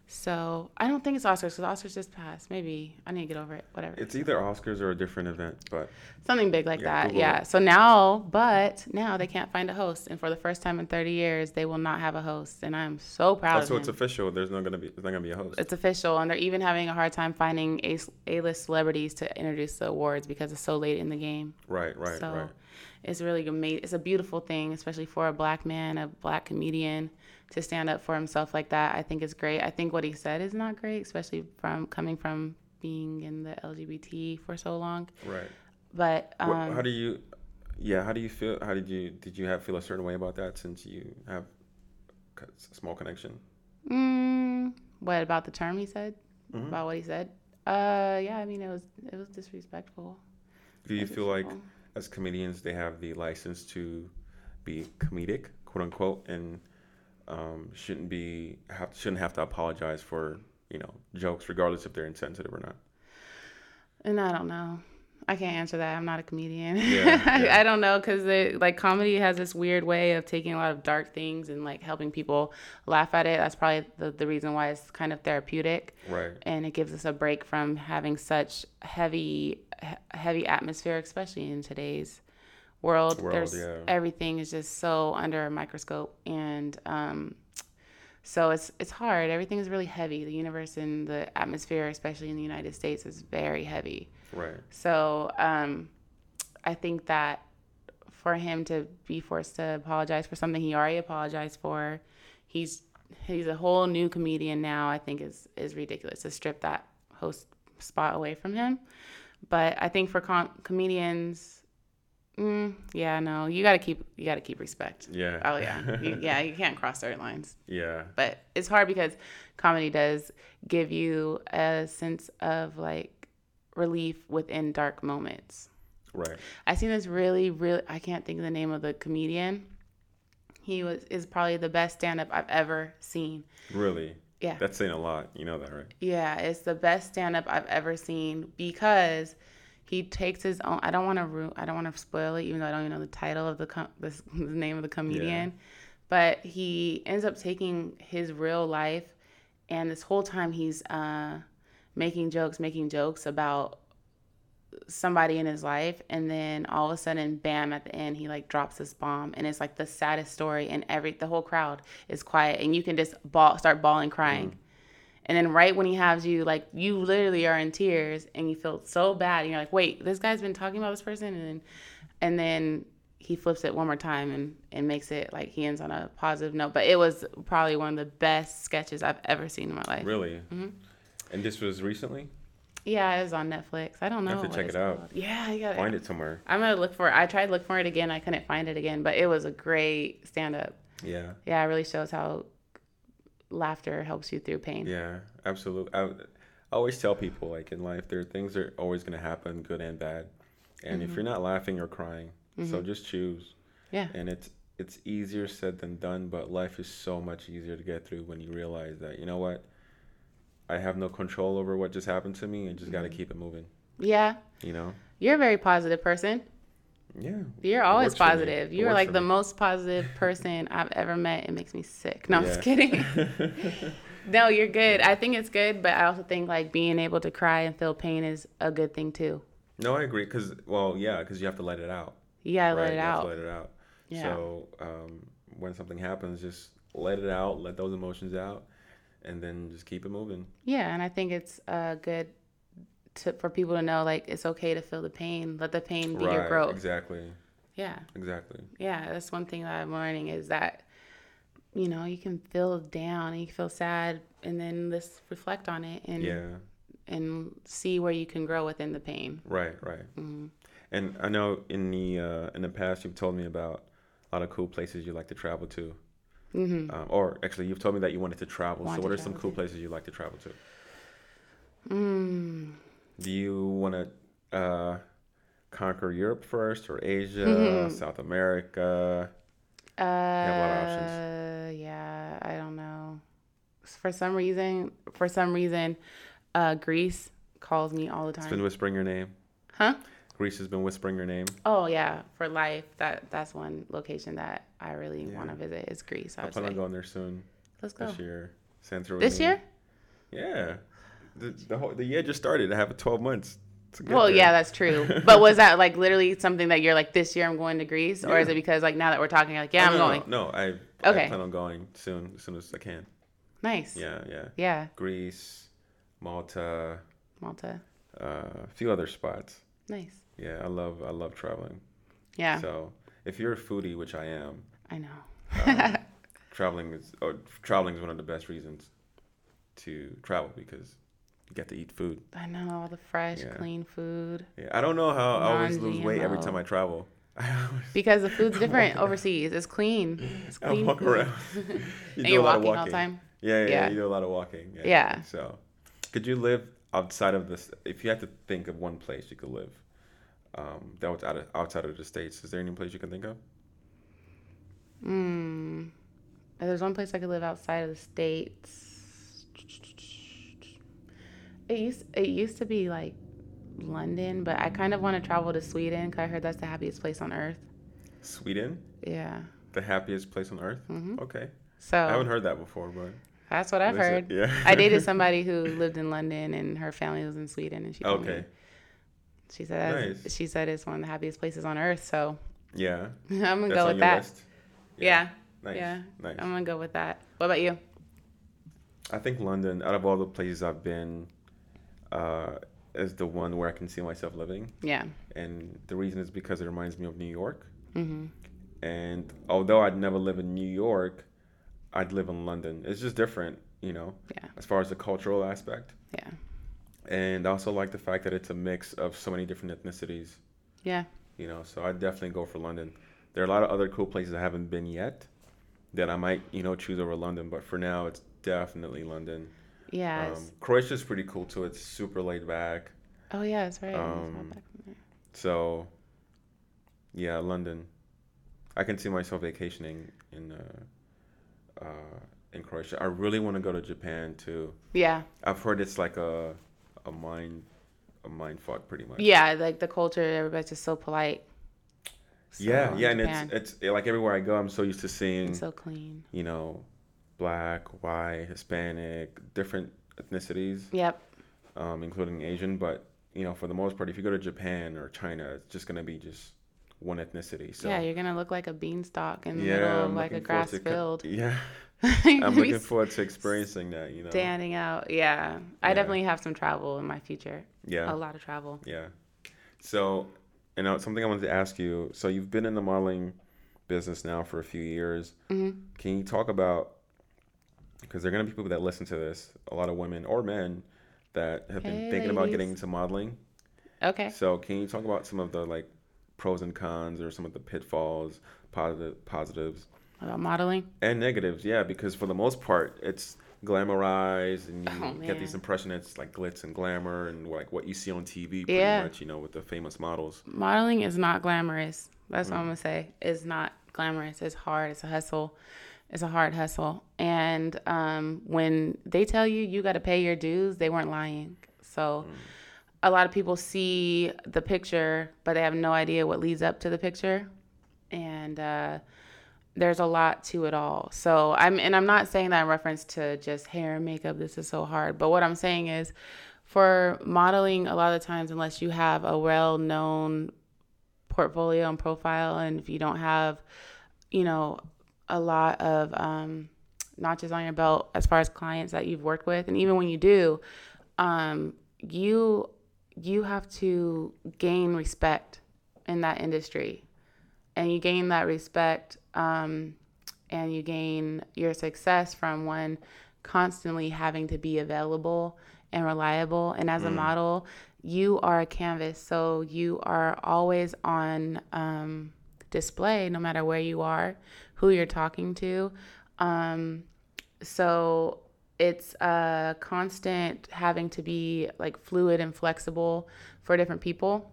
So I don't think it's Oscars because Oscars just passed. Maybe I need to get over it. Whatever. It's either Oscars or a different event, but Something big like Yeah, that. Google Yeah. it. So now, but now they can't find a host, and for the first time in 30 years, they will not have a host, and I'm so proud oh, so it's official. There's not gonna be. There's not gonna be a host. it's official, and they're even having a hard time finding a A-list celebrities to introduce the awards because it's so late in the game. Right. Right. so right. it's really amazing. It's a beautiful thing, especially for a black man, a black comedian, to stand up for himself like that. I think it's great. I think what he said is not great, especially from coming from being in the LGBT for so long. Right. But um, how do you? Yeah. How do you feel? How did you? Did you have feel a certain way about that since you have a small connection? Mm, what about the term he said? Mhm. About what he said? Uh, yeah. I mean, it was it was disrespectful. Do you feel like as comedians they have the license to be comedic, quote unquote, and um, shouldn't be have shouldn't have to apologize for you know jokes, regardless if they're insensitive or not. And I don't know. I can't answer that. I'm not a comedian. Yeah, I, yeah. I don't know because like comedy has this weird way of taking a lot of dark things and like helping people laugh at it. That's probably the, the reason why it's kind of therapeutic Right. and it gives us a break from having such heavy he- heavy atmosphere, especially in today's world. World, There's yeah. everything is just so under a microscope and um, so it's it's hard. Everything is really heavy. The universe and the atmosphere, especially in the United States, is very heavy. Right. So um, I think that for him to be forced to apologize for something he already apologized for, he's he's a whole new comedian now. I think is is ridiculous to strip that host spot away from him. But I think for com- comedians Mm, yeah, no, you gotta keep you gotta keep respect. Yeah. Oh yeah, you, yeah, you can't cross certain lines. yeah. But it's hard because comedy does give you a sense of like relief within dark moments. Right. I seen this really, really. I can't think of the name of the comedian. He was is probably the best stand up I've ever seen. Really. Yeah. That's saying a lot. You know that, right? Yeah, it's the best stand up I've ever seen because he takes his own. I don't want to ru- I don't want to spoil it, even though I don't even know the title of the com- the, the name of the comedian. But he ends up taking his real life, and this whole time he's uh, making jokes, making jokes about somebody in his life, and then all of a sudden, bam! At the end, he like drops this bomb, and it's like the saddest story, and every the whole crowd is quiet, and you can just bawl, start bawling, crying. And then right when he has you, like you literally are in tears and you feel so bad. And you're like, wait, this guy's been talking about this person, and then, and then he flips it one more time and and makes it like he ends on a positive note. But it was probably one of the best sketches I've ever seen in my life. Really. Mm-hmm. And this was recently. Yeah, it was on Netflix. I don't know. have to check it out. called. Yeah, you gotta Find it somewhere. I'm gonna look for it. I tried to look for it again. I couldn't find it again, but it was a great stand up. Yeah. Yeah, it really shows how laughter helps you through pain. Yeah. Absolutely. I, I always tell people like in life there are things that are always going to happen, good and bad. And if mm-hmm. you're not laughing or crying, so mm-hmm. just choose. Yeah. And it's it's easier said than done, but life is so much easier to get through when you realize that you know what, I have no control over what just happened to me, and just got to mm-hmm. keep it moving. Yeah. You know. You're a very positive person. Yeah. You're always works for me. positive. You're like the me. most positive person I've ever met. It makes me sick. No, I'm just kidding. no, you're good. I think it's good, but I also think like being able to cry and feel pain is a good thing too. No, I agree. Cause well, yeah, cause you have to let it out. Yeah, right? let it You have out. to let it out. Yeah. So um, when something happens, just let it out. Let those emotions out, and then just keep it moving. Yeah, and I think it's a good to, for people to know like it's okay to feel the pain. Let the pain be your growth. Exactly. Yeah, Exactly. yeah. That's one thing that I'm learning is that you know you can feel down and you can feel sad, and then let's reflect on it and Yeah. and see where you can grow within the pain. Right. Right. Mm-hmm. And I know in the uh, in the past you've told me about a lot of cool places you like to travel to. hmm Um, or actually, you've told me that you wanted to travel. Want so, what are some cool to. places you like to travel to? Mm. Do you want to uh, conquer Europe first, or Asia, Mhm. South America? Uh, have a lot of options. Yeah, I don't know. For some reason, for some reason, uh, Greece calls me all the It's time. been whispering your name. huh? Greece has been whispering your name. Oh yeah, for life. That that's one location that I really Yeah. want to visit is Greece. I I plan on going there soon. Let's go. This year, Santorini. This year? Yeah. The, the whole the year just started. I have a 12 months. To get Well, there. yeah, that's true. but was that like literally something that you're like this year I'm going to Greece, or is it because like now that we're talking, you're like yeah, Oh, I'm no, going. No, no, I, Okay. I plan on going soon, as soon as I can. Nice. Yeah, yeah. Yeah, Greece, Malta, Malta. uh, a few other spots. Nice. Yeah, I love I love traveling. Yeah, So if you're a foodie, which I am, I know. um, traveling is or traveling is one of the best reasons to travel because you get to eat food. I know all the fresh, Yeah. clean food. Yeah, I don't know how I always lose weight every time I travel. I Because the food's different overseas. It's clean. It's I clean. walk food. around. You and do you're a lot of walking all the time. Yeah, yeah, Yeah. you do a lot of walking. Yeah. Yeah. So, could you live outside of this? If you had to think of one place you could live, um, that was out of, outside of the states, is there any place you can think of? Mm. There's one place I could live outside of the states. It used it used to be like London, but I kind of want to travel to Sweden because I heard that's the happiest place on earth. Sweden, Yeah. the happiest place on earth. hmm Okay, So I haven't heard that before, but that's what I've heard. Yeah, I dated somebody who lived in London and her family was in Sweden, and she told Okay. me she said Nice. she said it's one of the happiest places on earth. So Yeah, I'm gonna that's go with that. list. Yeah. Nice. Yeah. Nice. I'm gonna go with that. What about you? I think London, out of all the places I've been, uh, is the one where I can see myself living. Yeah. And the reason is because it reminds me of New York. Mm-hmm. And although I'd never live in New York, I'd live in London. It's just different, you know, Yeah. as far as the cultural aspect. Yeah. And I also like the fact that it's a mix of so many different ethnicities. Yeah. You know, so I'd definitely go for London. There are a lot of other cool places I haven't been yet that I might, you know, choose over London. But for now, it's definitely London. Yeah. Um, Croatia's pretty cool too. It's super laid back. oh yeah, that's right. Um, back. So, yeah, London. I can see myself vacationing in uh, uh, in Croatia. I really want to go to Japan too. Yeah. I've heard it's like a a mind a mind fuck pretty much. Yeah, like the culture, everybody's just so polite. yeah, So, yeah, and Japan, it's it's like everywhere I go, I'm so used to seeing it's so clean. you know, black, white, Hispanic, different ethnicities, Yep. um, including Asian. But you know, for the most part, if you go to Japan or China, it's just gonna be just one ethnicity. So yeah, you're gonna look like a beanstalk in the yeah, middle of I'm like a grass to field. Yeah, I'm looking forward to experiencing that. You know, standing out. Yeah. I Yeah. definitely have some travel in my future. yeah, A lot of travel. yeah. So, you know, something I wanted to ask you. So you've been in the modeling business now for a few years. hmm Can you talk about because there are going to be people that listen to this, a lot of women or men that have been Hey, thinking about getting into modeling. Okay. So, can you talk about some of the like pros and cons or some of the pitfalls, positive positives About modeling. and negatives? Yeah, because for the most part, it's glamorized and you Oh, get this man. impression it's like glitz and glamour and like what you see on TV pretty Yeah. much, you know, with the famous models. Modeling is not glamorous. That's Mm. what I'm gonna say. It's not glamorous. It's hard. It's a hustle. It's a hard hustle. And um, when they tell you you got to pay your dues, they weren't lying. So a lot of people see the picture, but they have no idea what leads up to the picture. And uh, there's a lot to it all. So I'm, and I'm not saying that in reference to just hair and makeup. This is so hard. But what I'm saying is, for modeling, a lot of times, unless you have a well-known portfolio and profile, and if you don't have, you know, a lot of um, notches on your belt as far as clients that you've worked with, and even when you do, um, you you have to gain respect in that industry, and you gain that respect, um, and you gain your success from one constantly having to be available and reliable. And as a model, you are a canvas, so you are always on um, display, no matter where you are, who you're talking to. Um, so it's a constant having to be like fluid and flexible for different people.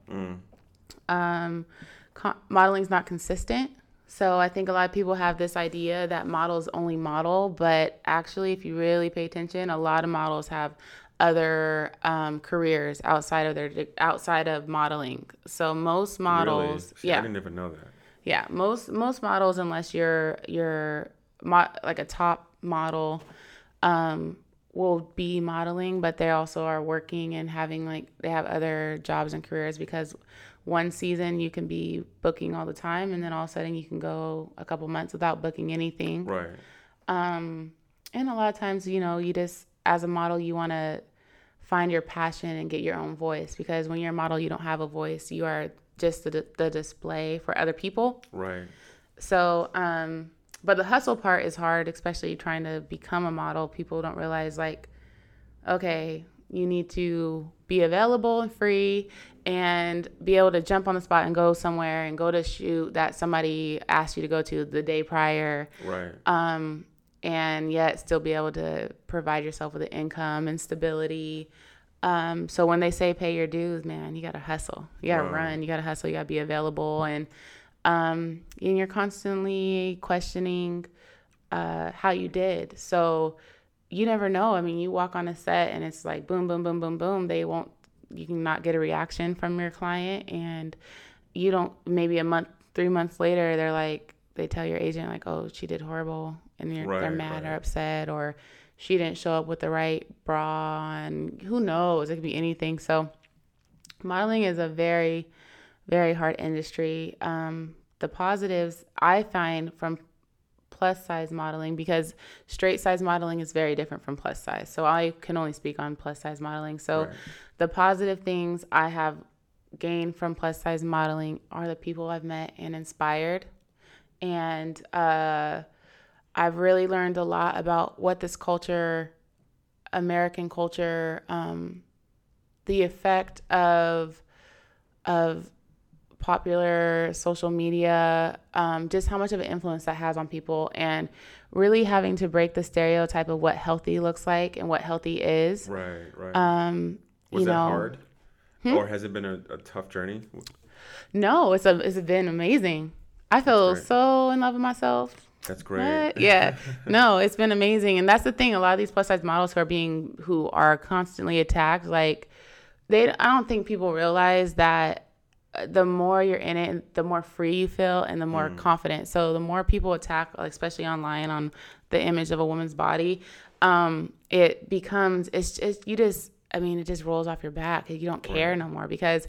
Um, co- modeling is not consistent. So I think a lot of people have this idea that models only model, but actually, if you really pay attention, a lot of models have other um, careers outside of their outside of modeling. So most models, really? Yeah, I didn't even know that. Yeah, most most models, unless you're you're mo- like a top model, um, will be modeling, but they also are working and having like they have other jobs and careers because one season you can be booking all the time, and then all of a sudden you can go a couple months without booking anything. Right. Um, and a lot of times, you know, you just as a model, you want to find your passion and get your own voice because when you're a model, you don't have a voice. You are just the, the display for other people. Right. So, um, but the hustle part is hard, especially trying to become a model. People don't realize, like, okay, you need to be available and free and be able to jump on the spot and go somewhere and go to shoot that somebody asked you to go to the day prior Right. um, and yet still be able to provide yourself with an income and stability. Um, so when they say pay your dues, man, you gotta hustle. You gotta Wow. run. You gotta hustle. You gotta be available, and um, and you're constantly questioning uh, how you did. So you never know. I mean, you walk on a set and it's like boom, boom, boom, boom, boom. They won't. You can not get a reaction from your client, and you don't. Maybe a month, three months later, they're like, they tell your agent like, oh, she did horrible, and you're, they're Right, mad or upset, or she didn't show up with the right bra, and who knows? It could be anything. So modeling is a very very hard industry um, the positives i find from plus size modeling because straight size modeling is very different from plus size so i can only speak on plus size modeling so Right. the positive things i have gained from plus size modeling are the people i've met and inspired and uh, i've really learned a lot about what this culture american culture um, the effect of of popular social media, um, just how much of an influence that has on people, and really having to break the stereotype of what healthy looks like and what healthy is. Right, right. Um, Was you that know, hard? Hmm? Or has it been a, a tough journey? no, it's a it's been amazing. I feel so in love with myself. That's great. What? Yeah. no, it's been amazing. And that's the thing. A lot of these plus size models who are being, who are constantly attacked, like, they, I don't think people realize that uh, the more you're in it, the more free you feel and the more confident. So the more people attack, especially online on the image of a woman's body, um, it becomes, it's just, you just, I mean, it just rolls off your back. You don't care no more because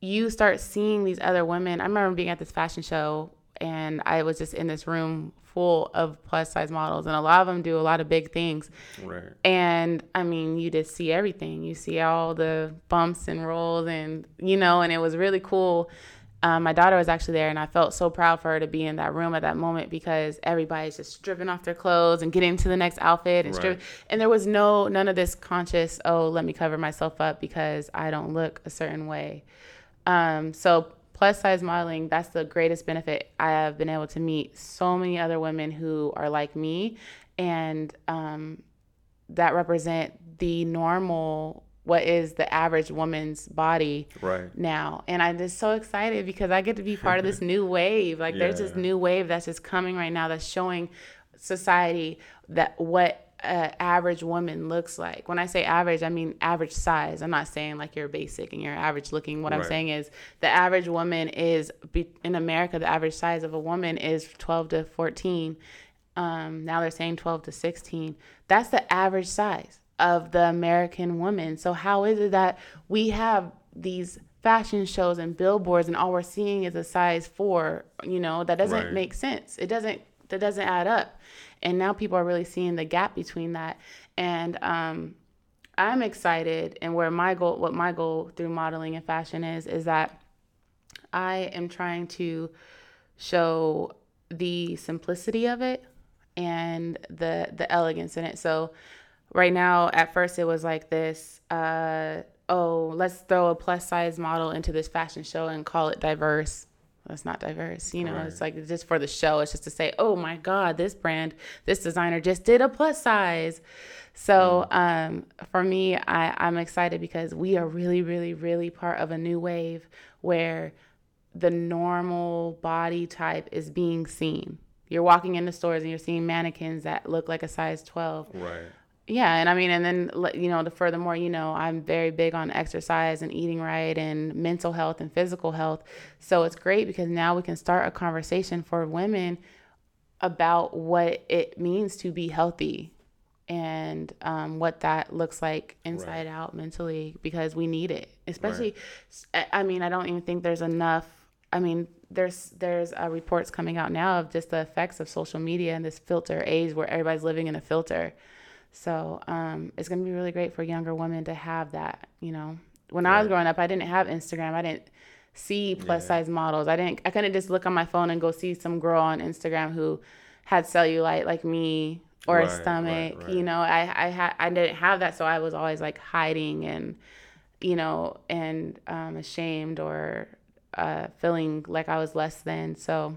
you start seeing these other women. I remember being at this fashion show and I was just in this room full of plus size models, and a lot of them do a lot of big things. Right. And I mean, you just see everything. You see all the bumps and rolls, and you know, and it was really cool. Um, my daughter was actually there, and I felt so proud for her to be in that room at that moment because everybody's just stripping off their clothes and getting to the next outfit and. Right. And there was no none of this conscious. Oh, let me cover myself up because I don't look a certain way. Um, so plus size modeling, that's the greatest benefit. I have been able to meet so many other women who are like me and um, that represent the normal, what is the average woman's body Right. now. And I'm just so excited because I get to be part of this new wave. Like there's this new wave that's just coming right now that's showing society that what an average woman looks like. When I say average, I mean average size. I'm not saying like you're basic and you're average looking. What I'm saying is the average woman is in America. The average size of a woman is 12 to 14. Um, now they're saying 12 to 16. That's the average size of the American woman. So how is it that we have these fashion shows and billboards and all we're seeing is a size 4, you know, that doesn't Right. make sense. It doesn't that doesn't add up. And now people are really seeing the gap between that. And um I'm excited and where my goal what my goal through modeling and fashion is is that I am trying to show the simplicity of it and the the elegance in it. So right now at first it was like this uh oh, let's throw a plus size model into this fashion show and call it diverse. That's not diverse. You know, Right. it's like just for the show. It's just to say, oh my God, this brand, this designer just did a plus size. So um, for me, I, I'm excited because we are really, really, really part of a new wave where the normal body type is being seen. You're walking into stores and you're seeing mannequins that look like a size 12. Right. Yeah, and I mean, and then you know, the furthermore, you know, I'm very big on exercise and eating right and mental health and physical health. So it's great because now we can start a conversation for women about what it means to be healthy and um, what that looks like inside out mentally because we need it. Especially, I I mean, I don't even think there's enough. I mean, there's there's uh, reports coming out now of just the effects of social media and this filter age where everybody's living in a filter. So um, it's gonna be really great for younger women to have that. You know, when I was growing up, I didn't have Instagram. I didn't see plus Yeah. size models. I didn't. I couldn't just look on my phone and go see some girl on Instagram who had cellulite like me or Right, a stomach. right. You know, I I had I didn't have that, so I was always like hiding and you know and um, ashamed or uh, feeling like I was less than. So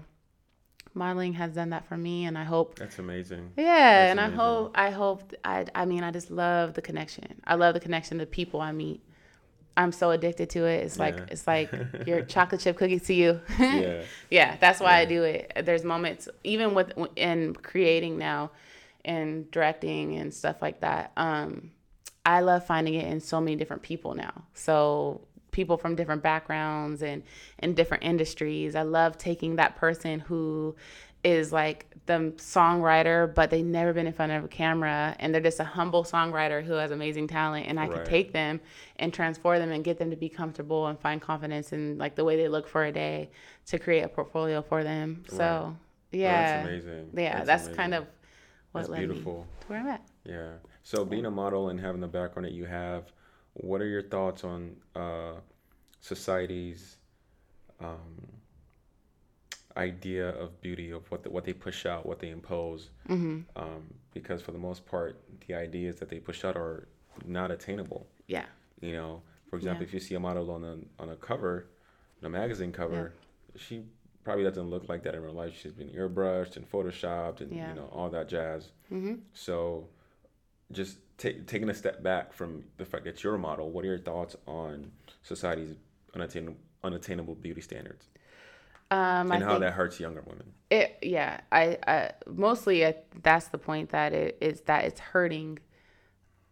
modeling has done that for me, and I hope That's amazing. yeah, That's and I hope I hope I I mean I just love the connection. I love the connection to people I meet. I'm so addicted to it. It's like Yeah. it's like your chocolate chip cookies to you. Yeah. yeah, that's why I do it. There's moments even with in creating now and directing and stuff like that. Um I love finding it in so many different people now. So people from different backgrounds and in different industries. I love taking that person who is like the songwriter, but they've never been in front of a camera and they're just a humble songwriter who has amazing talent. And I can Right. take them and transform them and get them to be comfortable and find confidence in like the way they look for a day to create a portfolio for them. So Right. Oh, yeah. that's amazing. Yeah, That's that's, amazing. kind of what That's led beautiful. me to where I'm at. Yeah. So being a model and having the background that you have, what are your thoughts on uh, society's um, idea of beauty, of what the, what they push out, what they impose? hmm Um, because for the most part, the ideas that they push out are not attainable. Yeah. You know, for example, Yeah. if you see a model on a on a cover, a magazine cover, yeah. she probably doesn't look like that in real life. She's been airbrushed and photoshopped and yeah. you know all that jazz. Mm-hmm. So, just t- taking a step back from the fact that you're a model, what are your thoughts on society's unattainable, unattainable beauty standards? Um, and I how that hurts younger women. It, yeah, I, I mostly uh, that's the point that it is that it's hurting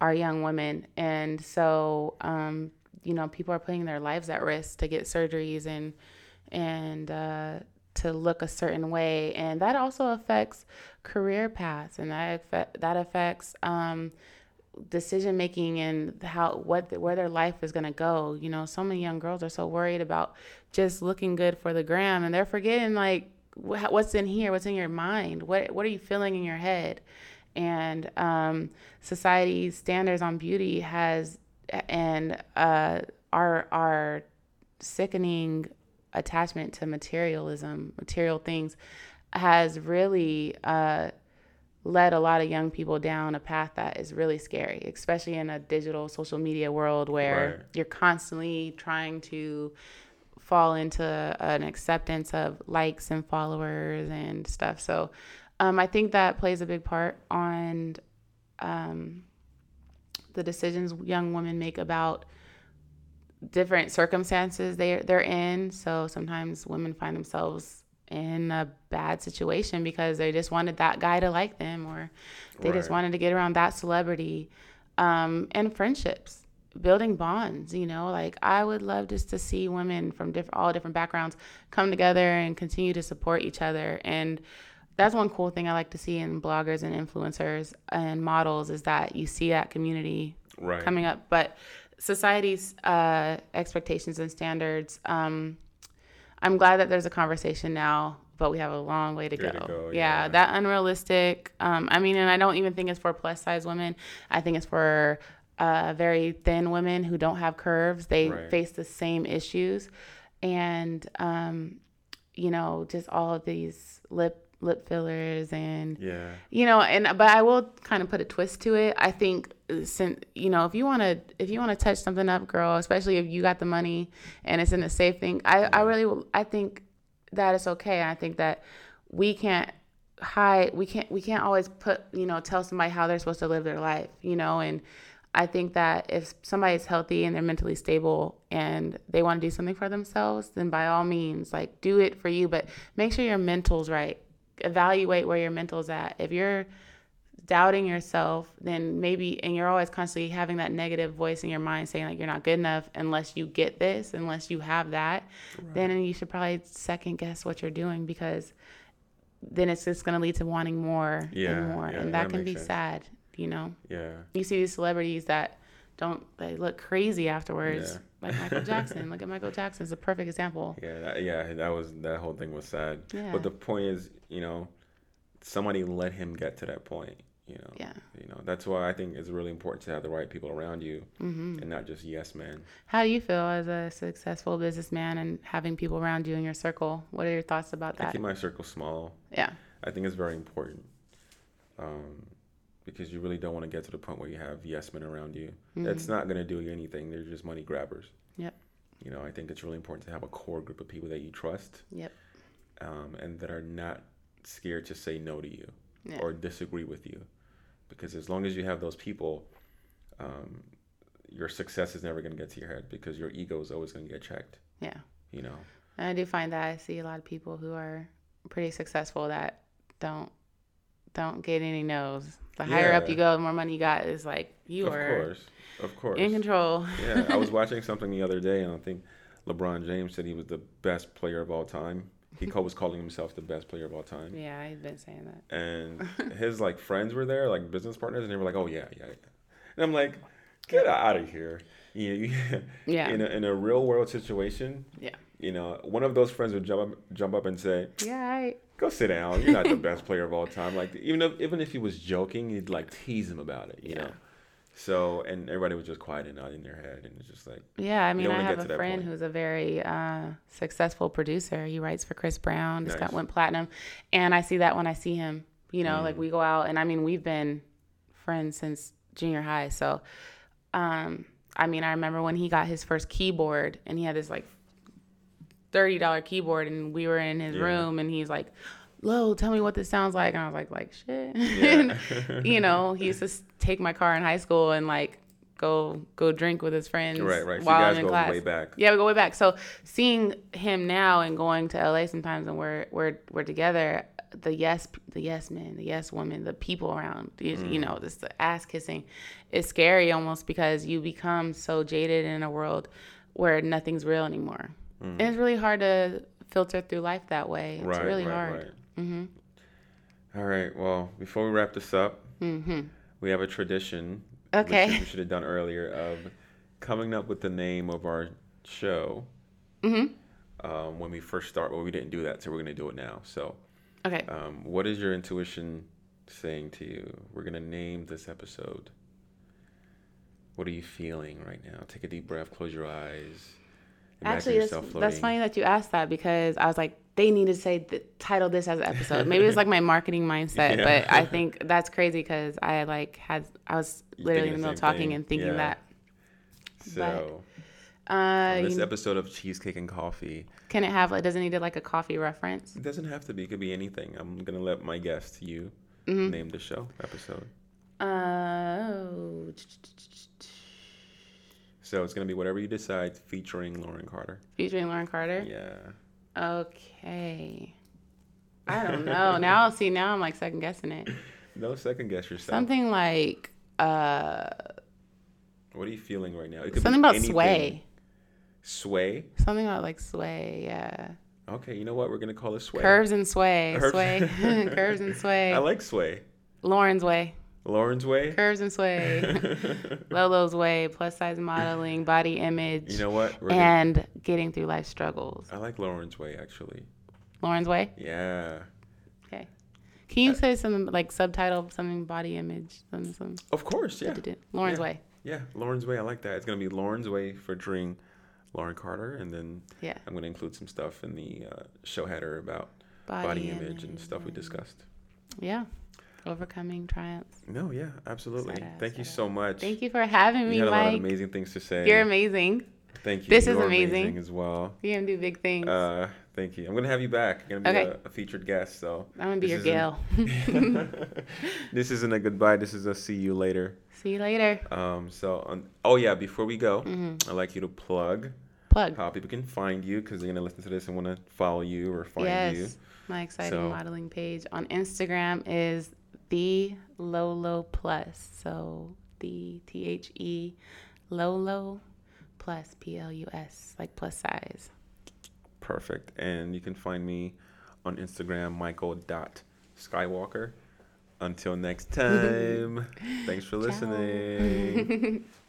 our young women, and so um, you know people are putting their lives at risk to get surgeries and and uh, to look a certain way, and that also affects career paths, and that affect, that affects um, decision making and how what where their life is going to go. You know, so many young girls are so worried about just looking good for the gram, and they're forgetting like what's in here, what's in your mind, what what are you feeling in your head, and um, society's standards on beauty has and uh, our our sickening attachment to materialism, material things, has really uh, led a lot of young people down a path that is really scary, especially in a digital social media world where right. you're constantly trying to fall into an acceptance of likes and followers and stuff. So um, I think that plays a big part on um, the decisions young women make about different circumstances they they're in. So sometimes women find themselves in a bad situation because they just wanted that guy to like them or they right. just wanted to get around that celebrity um, and friendships building bonds you know like i would love just to see women from different all different backgrounds come together and continue to support each other and that's one cool thing i like to see in bloggers and influencers and models is that you see that community right. coming up but society's uh, expectations and standards um, I'm glad that there's a conversation now, but we have a long way to go. To go yeah, yeah, that unrealistic. Um, I mean, and I don't even think it's for plus size women. I think it's for uh, very thin women who don't have curves. They right. face the same issues, and um, you know, just all of these lip lip fillers and yeah. you know and but i will kind of put a twist to it. I think uh, since you know if you want to if you want to touch something up girl especially if you got the money and it's in a safe thing i yeah. i really i think that it's okay. I think that we can't hide we can't we can't always put you know tell somebody how they're supposed to live their life you know and I think that if somebody's healthy and they're mentally stable and they want to do something for themselves, then by all means, like do it for you, but make sure your mental's right evaluate where your mental's at. If you're doubting yourself, then maybe, and you're always constantly having that negative voice in your mind saying like you're not good enough unless you get this, unless you have that, right. then you should probably second guess what you're doing because then it's just going to lead to wanting more yeah, and more. Yeah, and that, that can be sense. sad, you know? Yeah. You see these celebrities that don't, they look crazy afterwards. Yeah like Michael Jackson. Look at Michael Jackson. It's a perfect example. Yeah, that, yeah, that was that whole thing was sad. Yeah. But the point is, you know, somebody let him get to that point. You know. Yeah. You know, that's why I think it's really important to have the right people around you, mm-hmm. and not just yes men. How do you feel as a successful businessman and having people around you in your circle? What are your thoughts about that? I keep my circle small. Yeah. I think it's very important. Um, because you really don't want to get to the point where you have yes men around you. Mm-hmm. That's not going to do you anything. They're just money grabbers. Yep. You know, I think it's really important to have a core group of people that you trust. Yep. Um, and that are not scared to say no to you yeah. or disagree with you, because as long as you have those people, um, your success is never going to get to your head because your ego is always going to get checked. Yeah. You know. And I do find that I see a lot of people who are pretty successful that don't don't get any no's. The higher yeah. up you go, the more money you got. Is like you of are. Of course, of course. In control. yeah, I was watching something the other day, and I think LeBron James said he was the best player of all time. He was calling himself the best player of all time. Yeah, he's been saying that. And his like friends were there, like business partners, and they were like, "Oh yeah, yeah." yeah. And I'm like, "Get out of here!" You know, yeah. In a, in a real world situation. Yeah. You know, one of those friends would jump up, jump up and say, "Yeah, I, go sit down. You're not the best player of all time. Like even if even if he was joking, he'd like tease him about it. You yeah. know. So and everybody was just quiet and nodding their head, and it's just like yeah. I mean, I have a friend who's a very uh, successful producer. He writes for Chris Brown. Just nice. got went platinum, and I see that when I see him. You know, mm. like we go out, and I mean, we've been friends since junior high. So, um, I mean, I remember when he got his first keyboard, and he had this like thirty dollar keyboard, and we were in his Yeah. room, and he's like, "Lo, tell me what this sounds like." And I was like, "Like shit." Yeah. And, you know, he used to take my car in high school and like go go drink with his friends Right, right. So you while guys I'm in go class. way back. Yeah, we go way back. So seeing him now and going to LA sometimes and we're we're we're together, the yes the yes men, the yes women, the people around, you, Mm. you know, this the ass kissing, is scary almost because you become so jaded in a world where nothing's real anymore, and it's really hard to filter through life that way. It's Mm. right, really right, hard. right. Mm-hmm. All right. Well, before we wrap this up, we have a tradition. Mm-hmm. Okay. Which we should have done earlier of coming up with the name of our show. Mm-hmm. Um, when we first start, well, we didn't do that, so we're gonna do it now. So, Okay. um, what is your intuition saying to you? We're gonna name this episode. What are you feeling right now? Take a deep breath. Close your eyes. Actually, that's, that's funny that you asked that because I was like, they need to say th- title this as an episode. Maybe it's like my marketing mindset, Yeah. but I think that's crazy because I like had I was literally in the the middle of talking thing. and thinking Yeah. that. So, Uh, on this you- episode of Cheesecake and Coffee, can it have like doesn't need to like a coffee reference? It doesn't have to be. It could be anything. I'm gonna let my guest, you, Mm-hmm. name the show episode. Oh, So it's gonna be whatever you decide, featuring Lauren Carter. featuring Lauren Carter. Yeah. Okay. I don't know. now I'll see now I'm like second guessing it. No second guess yourself. Something like uh What are you feeling right now? It could be something about anything. sway. Sway. Something about like sway. Yeah. Okay. You know what? We're gonna call it sway. Curves and sway. Curves. Sway. Curves and sway. I like sway. Lauren's way. Lauren's way. Curves and sway. Lolo's way. Plus size modeling, body image, you know what? We're gonna, and getting through life struggles. I like Lauren's way actually. Lauren's way. Yeah. Okay. Can you say something like subtitle something body image something something? Of course. Yeah. Lauren's Yeah. way. Yeah. Lauren's way. I like that. It's gonna be Lauren's way featuring Lauren Carter, and then Yeah. I'm gonna include some stuff in the uh, show header about body, image, and stuff we discussed. Yeah. Overcoming triumphs. No, yeah, absolutely. Thank you so much. Thank you for having You me, had a lot of Mike. amazing things to say. You're amazing. Thank you. This is You're amazing. as well. You're gonna do big things. Uh, thank you. I'm gonna have you back. You're gonna be Okay. a, a featured guest. So I'm gonna be this your isn't- this isn't a goodbye. This is a see you later. See you later. Um. So, on, oh yeah. Before we go, Mm-hmm. I'd like you to plug Plug. how people can find you because they're gonna listen to this and want to follow you or find yes. you. My exciting So- modeling page on Instagram is the Lolo Plus. So the T H E Lolo plus P L U S like plus size. Perfect. And you can find me on Instagram, Michael dot Skywalker. Until next time, thanks for listening.